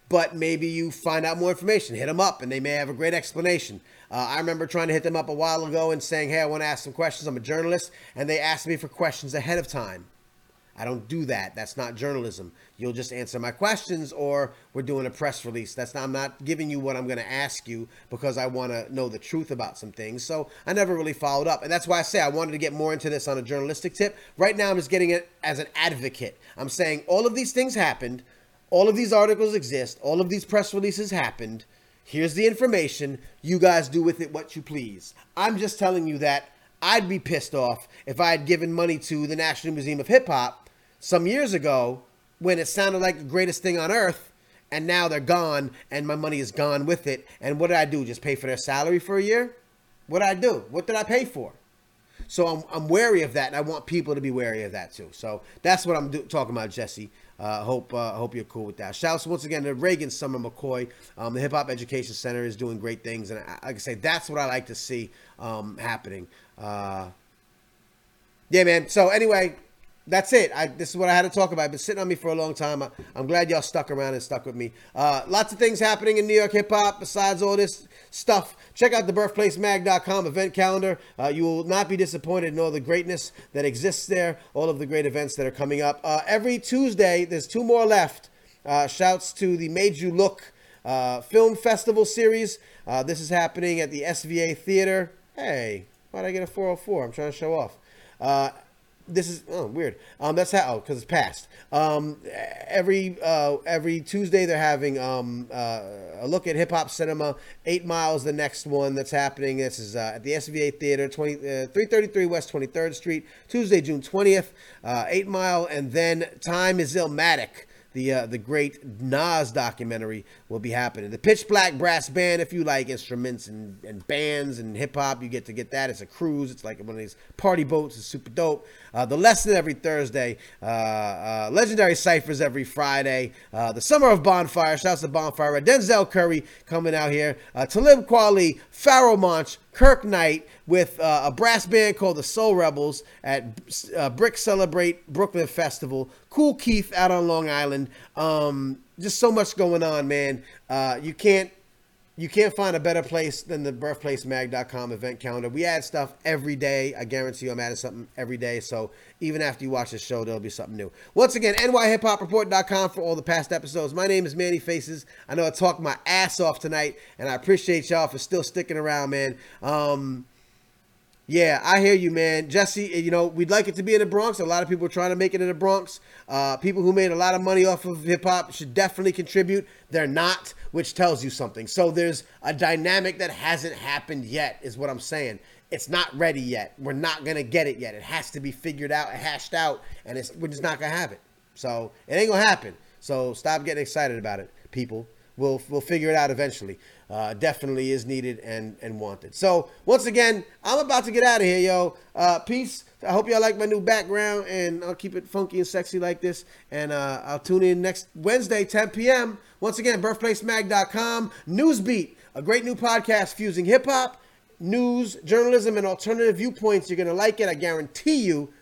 but maybe you find out more information. Hit them up, and they may have a great explanation. Uh, I remember trying to hit them up a while ago and saying, "Hey, I want to ask some questions. I'm a journalist," and they asked me for questions ahead of time. I don't do that. That's not journalism. You'll just answer my questions or we're doing a press release. That's not I'm not giving you what I'm going to ask you because I want to know the truth about some things. So, I never really followed up. And that's why I say I wanted to get more into this on a journalistic tip. Right now I'm just getting it as an advocate. I'm saying all of these things happened. All of these articles exist. All of these press releases happened. Here's the information. You guys do with it what you please. I'm just telling you that I'd be pissed off if I had given money to the National Museum of Hip Hop some years ago when it sounded like the greatest thing on earth and now they're gone and my money is gone with it and what did i do just pay for their salary for a year what did i do what did i pay for so i'm, I'm wary of that and i want people to be wary of that too so that's what i'm do- talking about jesse uh, hope uh, hope you're cool with that. Shouts once again to Regan Sommer McCoy. Um, the Hip Hop Education Center is doing great things, and I, like I say, that's what I like to see um, happening. Uh, yeah, man. So anyway, that's it. I, this is what I had to talk about. It's been sitting on me for a long time. I, am glad y'all stuck around and stuck with me. Uh, lots of things happening in New York hip hop besides all this stuff. Check out the birthplacemag.com event calendar. Uh, you will not be disappointed in all the greatness that exists there, all of the great events that are coming up. Uh, every Tuesday, there's two more left. Uh, shouts to the Made You Look uh, Film Festival series. Uh, this is happening at the SVA Theater. Hey, why'd I get a 404? I'm trying to show off this is oh weird. Um, that's how because it's past. Um, every uh, every Tuesday they're having um uh, a look at hip hop cinema. Eight Miles, the next one that's happening. This is uh, at the SVA Theater, 20, uh, 333 West 23rd Street, Tuesday, June 20th. Uh, Eight Mile, and then Time is Illmatic the uh, the great Nas documentary will be happening. The Pitch Black Brass Band, if you like instruments and, and bands and hip hop, you get to get that. It's a cruise. It's like one of these party boats. It's super dope. Uh, the lesson every Thursday. Uh, uh legendary ciphers every Friday. Uh, the Summer of Bonfire. Shouts to Bonfire. Denzel Curry coming out here. Uh, Talib Kweli, Pharoahe Monch, Kirk Knight with uh, a brass band called the Soul Rebels at uh, BRIC Celebrate Brooklyn Festival. Kool Keith out on Long Island. Um, just so much going on, man. Uh, you can't you can't find a better place than the birthplacemag.com event calendar. We add stuff every day. I guarantee you I'm adding something every day. So even after you watch the show, there'll be something new. Once again, nyhiphopreport.com for all the past episodes. My name is Manny Faces. I know I talked my ass off tonight, and I appreciate y'all for still sticking around, man. Um, yeah, I hear you, man. Jesse, you know, we'd like it to be in the Bronx. A lot of people are trying to make it in the Bronx. Uh, people who made a lot of money off of hip hop should definitely contribute. They're not, which tells you something. So there's a dynamic that hasn't happened yet, is what I'm saying. It's not ready yet. We're not going to get it yet. It has to be figured out, hashed out, and it's, we're just not going to have it. So it ain't going to happen. So stop getting excited about it, people. We'll, we'll figure it out eventually uh, definitely is needed and, and wanted. So, once again, I'm about to get out of here, yo. Uh, peace. I hope y'all like my new background, and I'll keep it funky and sexy like this. And uh, I'll tune in next Wednesday, 10 p.m. Once again, birthplacemag.com. Newsbeat, a great new podcast fusing hip hop, news, journalism, and alternative viewpoints. You're to like it. I guarantee you.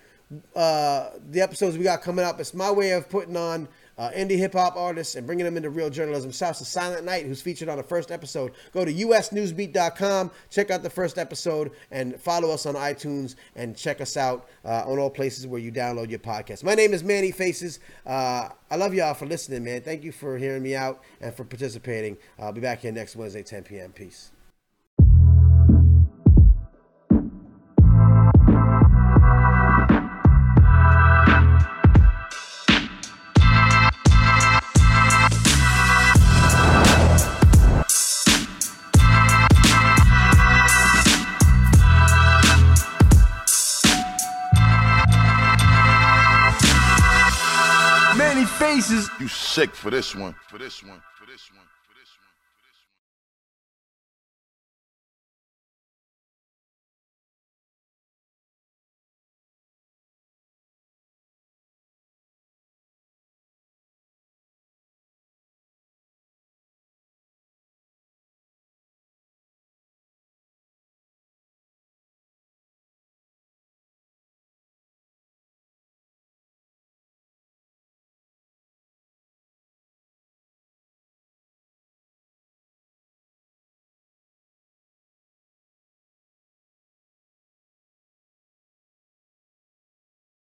Uh, the episodes we got coming up, it's my way of putting on uh, indie hip hop artists and bringing them into real journalism. Shouts to Silent Night, who's featured on the first episode. Go to usnewsbeat.com, check out the first episode, and follow us on iTunes and check us out uh, on all places where you download your podcast. My name is Manny Faces. Uh, I love y'all for listening, man. Thank you for hearing me out and for participating. I'll be back here next Wednesday, 10 p.m. Peace. You sick for this one. For this one. For this one. For this one.